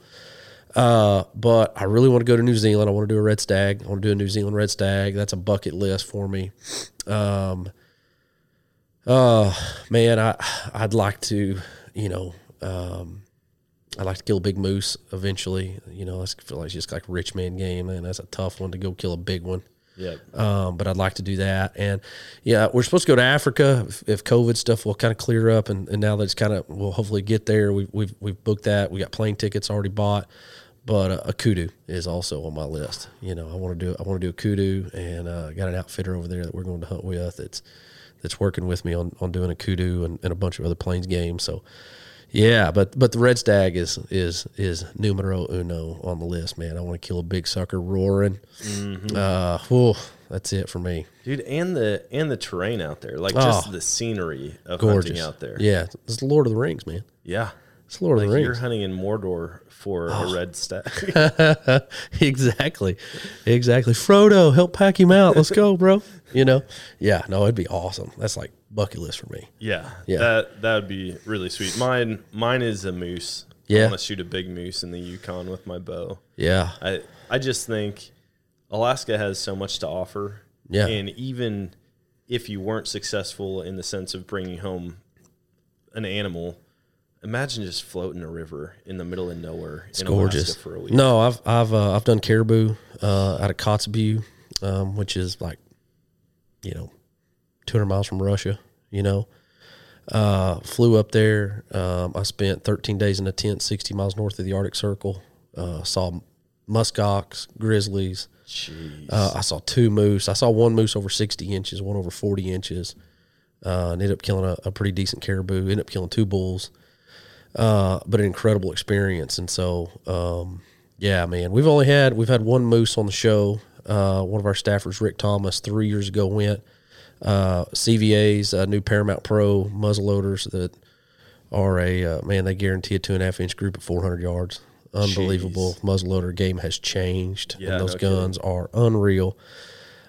Uh, but I really want to go to New Zealand. I want to do a red stag. I want to do a New Zealand red stag. That's a bucket list for me. Um, uh, man, I I'd like to, you know, um, I'd like to kill a big moose eventually. You know, I feel like it's just like rich man game, and that's a tough one to go kill a big one. yeah. Um, but I'd like to do that. And yeah, we're supposed to go to Africa if, if COVID stuff will kind of clear up. And, and now that it's kind of, we'll hopefully get there. We've, we've, we've booked that. We got plane tickets already bought. But uh, a kudu is also on my list. You know, I want to do I want to do a kudu, and uh, got an outfitter over there that we're going to hunt with. That's that's working with me on, on doing a kudu and, and a bunch of other plains games. So yeah, but but the red stag is is is numero uno on the list, man. I want to kill a big sucker roaring. Mm-hmm. Uh, whew, that's it for me. Dude, and the and the terrain out there. Like just Oh. the scenery of Gorgeous hunting out there. Yeah, it's the Lord of the Rings, man. Yeah. It's the Lord Like of the Rings. you're hunting in Mordor for a red stag. <laughs> exactly, exactly. Frodo, help pack him out. Let's go, bro. You know, yeah. No, it'd be awesome. That's like bucket list for me. yeah. Yeah. That that would be really sweet. Mine mine is a moose. I Yeah. want to shoot a big moose in the Yukon with my bow. Yeah, I I just think Alaska has so much to offer. Yeah. And even if you weren't successful in the sense of bringing home an animal, imagine just floating a river in the middle of nowhere it's in gorgeous. Alaska for a week. No, I've I've uh, I've done caribou uh, out of Kotzebue, um, which is like, you know, 200 miles from Russia. You know, Uh, flew up there. Um, I spent 13 days in a tent, 60 miles north of the Arctic Circle. Uh, saw muskox, grizzlies. Jeez. Uh, I saw two moose. I saw one moose over 60 inches, one over 40 inches. Uh, and ended up killing a, a pretty decent caribou. Ended up killing two bulls. Uh, but an incredible experience. And so, um, yeah, man, we've only had we've had one moose on the show. Uh, one of our staffers, Rick Thomas, three years ago went. Uh, CVA's uh, new Paramount Pro muzzleloaders that are a uh, man. They guarantee a two and a half inch group at 400 yards. Unbelievable muzzleloader game has changed, Yeah, and those no kidding. guns are unreal.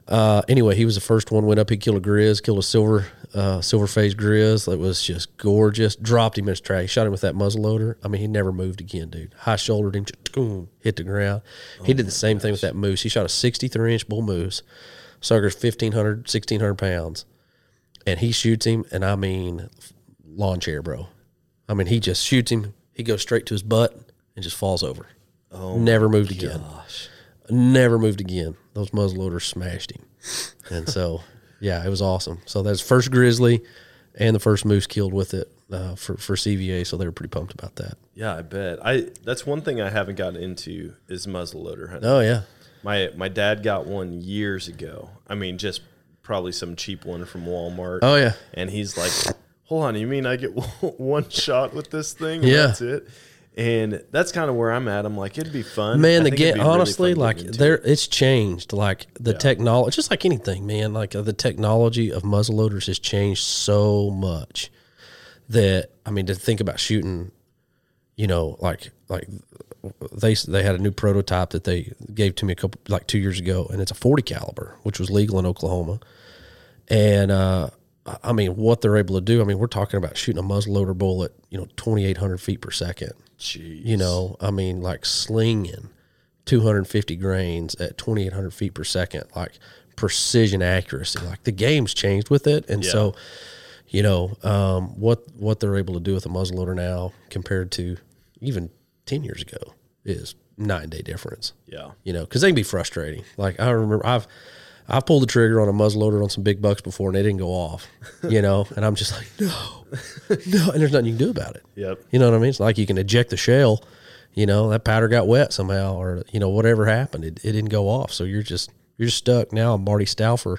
Uh, anyway, he was the first one. Went up, he killed a grizz, killed a silver, uh, silver faced grizz that was just gorgeous. Dropped him in his track. Shot him with that muzzle loader. I mean, he never moved again, dude. High shouldered him, hit the ground. he did the same thing with that moose. He shot a 63 inch bull moose. Sucker's 1,500, 1,600 pounds. And he shoots him, and I mean, lawn chair, bro. I mean, he just shoots him. He goes straight to his butt and just falls over. Oh, never moved again. Never moved again. Those muzzleloaders smashed him. And so, <laughs> yeah, it was awesome. So that's first grizzly and the first moose killed with it uh, for, for CVA. So they were pretty pumped about that. yeah, I bet. I that's one thing I haven't gotten into is muzzleloader hunting. Oh, yeah. My my dad got one years ago. I mean, just probably some cheap one from Walmart. Oh, yeah. And he's like, "Hold on, you mean I get <laughs> one shot with this thing? Yeah. that's it." And that's kind of where I'm at. I'm like, it'd be fun. Man, the game be really honestly, like there, it's changed. Like the technology, just like anything, man. Like uh, the technology of muzzleloaders has changed so much that I mean to think about shooting, you know, like like they they had a new prototype that they gave to me a couple like two years ago, and it's a 40 caliber, which was legal in Oklahoma, and uh, I- mean what they're able to do. I mean, we're talking about shooting a muzzleloader bullet, you know, 2,800 feet per second Jeez. you know i mean like slinging 250 grains at 2800 feet per second like precision accuracy like the game's changed with it and Yeah. so you know um, what what they're able to do with a muzzleloader now compared to even 10 years ago is nine day difference Yeah. you know, because they can be frustrating. Like I remember, I've I've pulled the trigger on a muzzleloader on some big bucks before, and they didn't go off. <laughs> You know, and I'm just like, no, no, and there's nothing you can do about it. Yep. You know what I mean? It's like you can eject the shell. You know, that powder got wet somehow, or you know, whatever happened, it, it didn't go off. So you're just you're just stuck. Now I'm Marty Stouffer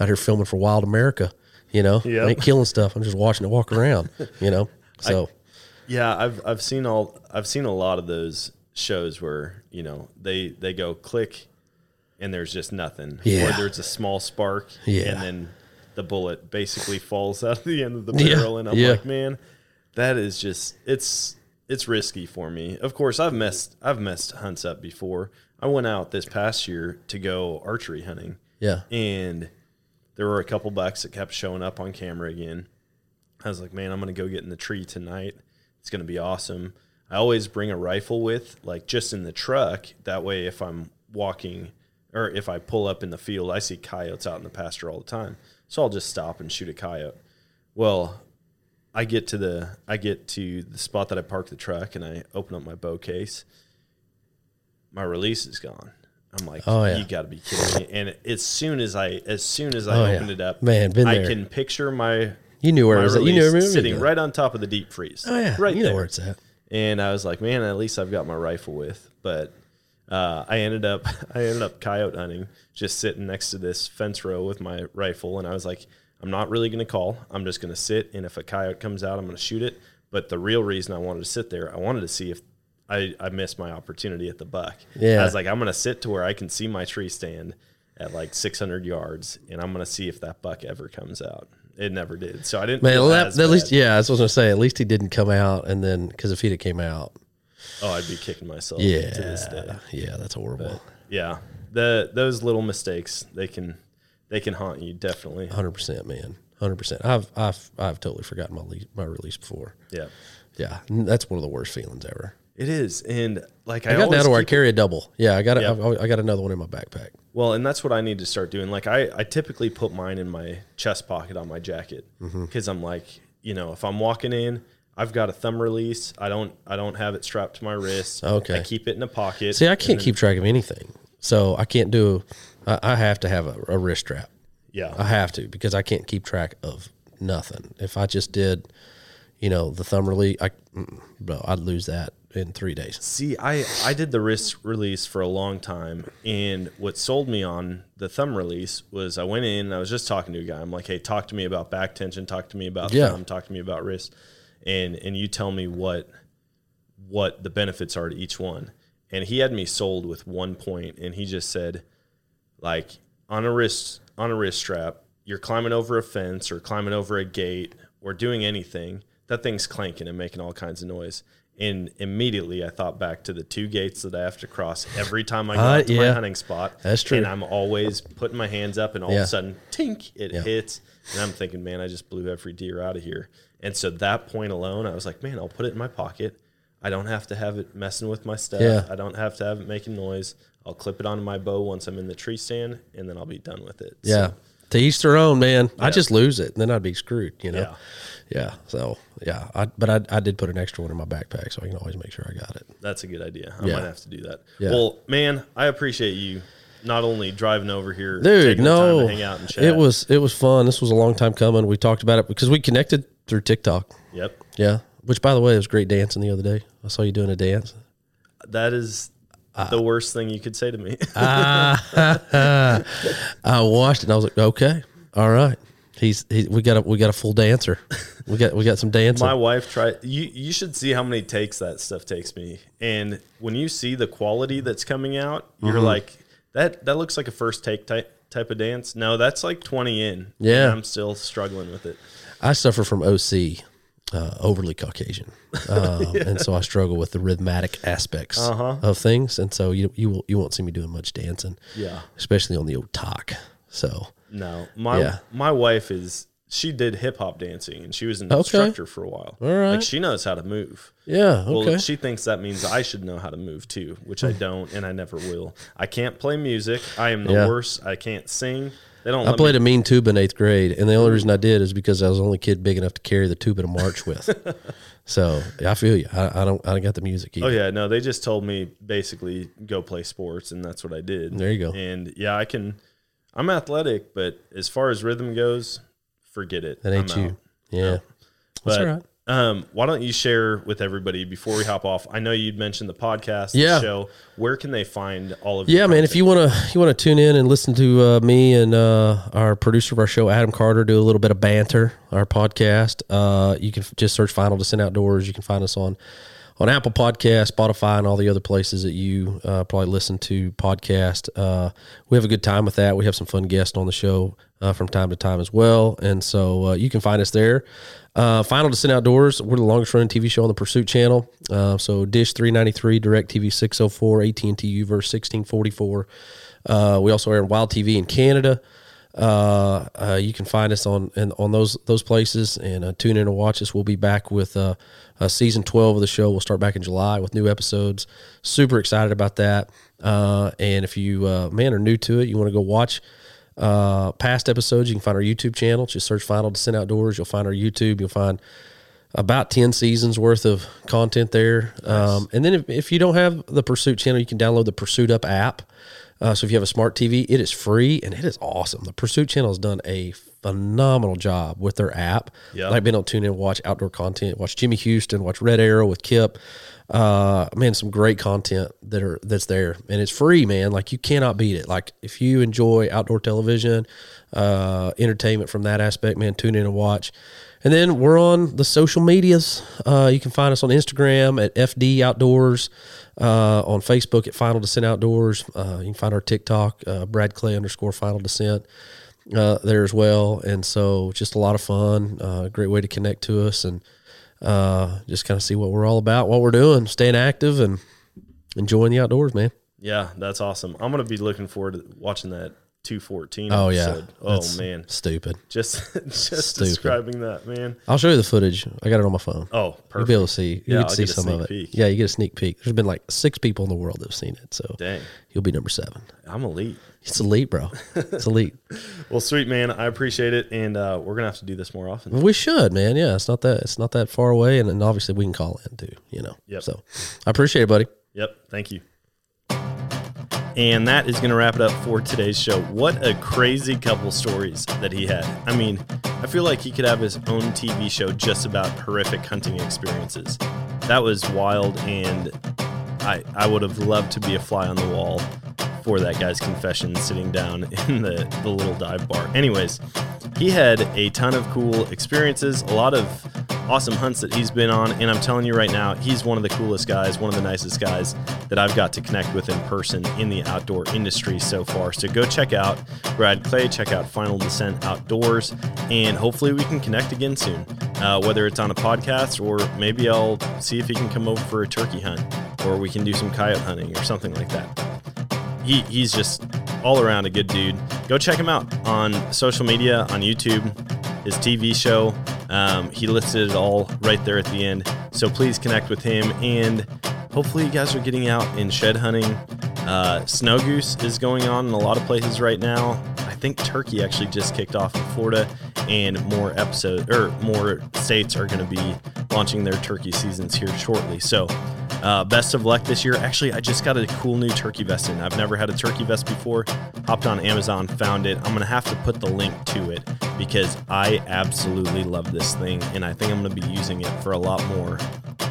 out here filming for Wild America. You know, Yep. I ain't killing stuff. I'm just watching it walk around. You know, <laughs> so Yeah, I've I've seen all I've seen a lot of those shows where you know they they go click, and there's just nothing. Yeah. Or there's a small spark. Yeah. And then the bullet basically falls out of the end of the <laughs> Yeah, barrel, and I'm yeah. like, man, that is just it's it's risky for me. Of course, I've messed I've messed hunts up before. I went out this past year to go archery hunting yeah, and there were a couple bucks that kept showing up on camera again. I was like, man, I'm gonna go get in the tree tonight. It's gonna be awesome. I always bring a rifle with, like just in the truck. That way, if I'm walking or if I pull up in the field, I see coyotes out in the pasture all the time. So I'll just stop and shoot a coyote. Well, I get to the I get to the spot that I park the truck and I open up my bow case. My release is gone. I'm like, Oh, yeah. you got to be kidding me! And as soon as I as soon as I Oh, yeah. opened it up, Man, I there. can picture my you knew where it was. At. You knew where sitting right on top of the deep freeze. Oh yeah, right You there. know where it's at. And I was like, man, at least I've got my rifle with. But uh, I ended up <laughs> I ended up coyote hunting, just sitting next to this fence row with my rifle, and I was like, I'm not really going to call. I'm just going to sit, and if a coyote comes out, I'm going to shoot it. But the real reason I wanted to sit there, I wanted to see if I, I missed my opportunity at the buck. Yeah. I was like, I'm going to sit to where I can see my tree stand at like 600 yards, and I'm going to see if that buck ever comes out. It never did. So I didn't. Man, at, at least yeah, I was gonna say. At least he didn't come out, and then because if he'd have came out, Oh, I'd be kicking myself yeah, to this day. yeah, that's horrible. Yeah, the those little mistakes they can they can haunt you definitely. Hundred percent, man, hundred percent. I've I've I've totally forgotten my le- my release before. Yeah, Yeah, that's one of the worst feelings ever. It is, and like I, I, got now where I carry a double. Yeah, I got Yeah. I, I got another one in my backpack. Well, and that's what I need to start doing. Like I, I typically put mine in my chest pocket on my jacket Mm-hmm. because I'm like, you know, if I'm walking in, I've got a thumb release. I don't I don't have it strapped to my wrist. Okay. I keep it in a pocket. See, I can't keep track of anything, so I can't do. I, I have to have a, a wrist strap. Yeah, I have to because I can't keep track of nothing. If I just did, you know, the thumb release, I, mm, bro, I'd lose that in three days. See, I I did the wrist release for a long time, and what sold me on the thumb release was I went in. I was just talking to a guy. I'm like, hey, talk to me about back tension. Talk to me about Yeah. thumb. Talk to me about wrist, and and you tell me what what the benefits are to each one. And he had me sold with one point, and he just said, like on a wrist on a wrist strap, you're climbing over a fence or climbing over a gate or doing anything, that thing's clanking and making all kinds of noise. And immediately I thought back to the two gates that I have to cross every time I go Uh, out to my hunting spot. That's true. And I'm always putting my hands up and all of a sudden, tink, it Yeah. hits. And I'm thinking, man, I just blew every deer out of here. And so that point alone, I was like, man, I'll put it in my pocket. I don't have to have it messing with my stuff. Yeah. I don't have to have it making noise. I'll clip it onto my bow once I'm in the tree stand, and then I'll be done with it. So, Yeah. To each their own, man. I Yeah. just lose it, and then I'd be screwed. You know. Yeah. Yeah. So yeah, I, but I, I did put an extra one in my backpack, so I can always make sure I got it. that's a good idea. I Yeah. might have to do that. Yeah. Well, man, I appreciate you not only driving over here, Dude, taking the time no, to hang out and chat. it was it was fun. This was a long time coming. We talked about it because we connected through TikTok. Yep. Yeah. Which, by the way, it was great dancing the other day. I saw you doing a dance. That is Uh, the worst thing you could say to me. <laughs> I watched it and I was like, okay, all right. He's he, we got a we got a full dancer. We got we got some dancing. My wife tried. You you should see how many takes that stuff takes me. And when you see the quality that's coming out, you're Mm-hmm. like that. That looks like a first take type type of dance. No, that's like 20 in. Yeah. I'm still struggling with it. I suffer from OC, uh, overly Caucasian, <laughs> um, and so I struggle with the rhythmic aspects Uh-huh. of things. And so you you will, you won't see me doing much dancing, Yeah. especially on the old talk. So No, my Yeah. my wife is she did hip hop dancing and she was an Okay. instructor for a while. All right. Like she knows how to move. yeah, Well, okay. she thinks that means I should know how to move too, which I don't and I never will. I can't play music. I am the Yeah. worst. I can't sing. They don't I played me a mean tuba in eighth grade, and the only reason I did is because I was the only kid big enough to carry the tuba to march with. <laughs> so I feel you. I, I don't. I don't got the music. Either. Oh yeah, no, they just told me basically go play sports and that's what I did. There you go. And yeah, I can I'm athletic, but as far as rhythm goes, forget it. that ain't I'm you. out. Yeah, that's But right. um, why don't you share with everybody before we hop off? I know you'd mentioned the podcast, Yeah. the show. Where can they find all of? Yeah, man. If you want to, you want to tune in and listen to uh, me and uh, our producer of our show, Adam Carter, do a little bit of banter. Our podcast. Uh, you can f- just search "Final Descent Outdoors." You can find us on on Apple Podcast, Spotify, and all the other places that you uh, probably listen to podcast. Uh, we have a good time with that. We have some fun guests on the show uh, from time to time as well, and so uh, you can find us there. Uh, Final Descent Outdoors. We're the longest running TV show on the Pursuit Channel. Uh, so Dish 393, Direct TV 604, AT&T Uverse 1644. Uh, we also air on Wild TV in Canada. Uh, uh, you can find us on and on those those places and uh, tune in and watch us. We'll be back with uh, uh, season twelve of the show. We'll start back in July with new episodes. Super excited about that. Uh, and if you uh, man are new to it, you want to go watch uh, past episodes, you can find our YouTube channel. Just search Final Descent Outdoors. You'll find our YouTube. You'll find about 10 seasons worth of content there. Um, and then if, if you don't have the Pursuit channel, you can download the Pursuit Up app. Uh, so if you have a smart TV, it is free and it is awesome. The Pursuit channel has done a phenomenal job with their app. Yeah. Like being able to tune in, watch outdoor content, watch Jimmy Houston, watch Red Arrow with Kip. Uh, man, some great content that are that's there, and it's free, man. Like you cannot beat it. Like if you enjoy outdoor television, uh, entertainment from that aspect, man, tune in and watch. And then we're on the social medias. Uh, you can find us on Instagram at FD Outdoors, uh, on Facebook at Final Descent Outdoors. Uh, you can find our TikTok, uh, Brad Clay underscore Final Descent, uh, there as well. And so just a lot of fun, uh, great way to connect to us and uh, just kind of see what we're all about, what we're doing, staying active and enjoying the outdoors, man. yeah, that's awesome. I'm gonna be looking forward to watching that 214. Oh, yeah. Oh That's man, Stupid. just <laughs> just Stupid. describing that, man. I'll show you the footage. I got it on my phone. Oh, perfect. You'll be able to see. You Yeah, get to see get some of it. peek. Yeah, you get a sneak peek. There's been like six people in the world that have seen it, so Dang, you'll be number seven. I'm elite. It's elite, bro. It's elite. <laughs> Well, sweet man, I appreciate it, and uh, we're gonna have to do this more often. we should, man. Yeah, it's not that it's not that far away, and, and obviously we can call in too. You know. Yep. So I appreciate it, buddy. Yep. Thank you. And that is going to wrap it up for today's show. What a crazy couple stories that he had. I mean, I feel like he could have his own TV show just about horrific hunting experiences. That was wild, and I I would have loved to be a fly on the wall for that guy's confession sitting down <laughs> in the, the little dive bar. Anyways, he had a ton of cool experiences, a lot of awesome hunts that he's been on. And I'm telling you right now, he's one of the coolest guys, one of the nicest guys that I've got to connect with in person in the outdoor industry so far. So go check out Brad Clay, check out Final Descent Outdoors, and hopefully we can connect again soon. Uh, whether it's on a podcast or maybe I'll see if he can come over for a turkey hunt or we can do some coyote hunting or something like that he, he's just all around a good dude. Go check him out on social media, on YouTube, his TV show. Um, he listed it all right there at the end. So please connect with him. And hopefully, you guys are getting out and shed hunting. Uh, snow goose is going on in a lot of places right now. I think turkey actually just kicked off in Florida, and more episodes or more states are going to be launching their turkey seasons here shortly. So uh, best of luck this year. Actually, I just got a cool new turkey vest in. I've never had a turkey vest before. Hopped on Amazon, found it. I'm going to have to put the link to it because I absolutely love this thing. And I think I'm going to be using it for a lot more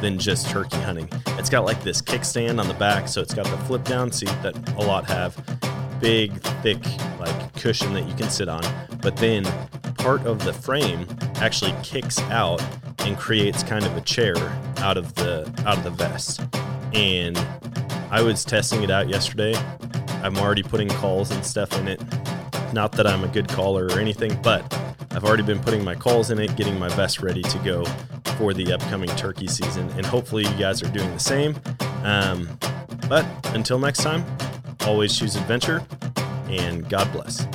than just turkey hunting. It's got like this kickstand on the back, so it's got the flip down seat that a lot have. Big, thick, like cushion that you can sit on. But then part of the frame actually kicks out and creates kind of a chair out of the out of the vest. And I was testing it out yesterday. I'm already putting calls and stuff in it. Not that I'm a good caller or anything, but I've already been putting my calls in it, getting my vest ready to go for the upcoming turkey season. And hopefully, you guys are doing the same. Um, but until next time, always choose adventure and God bless.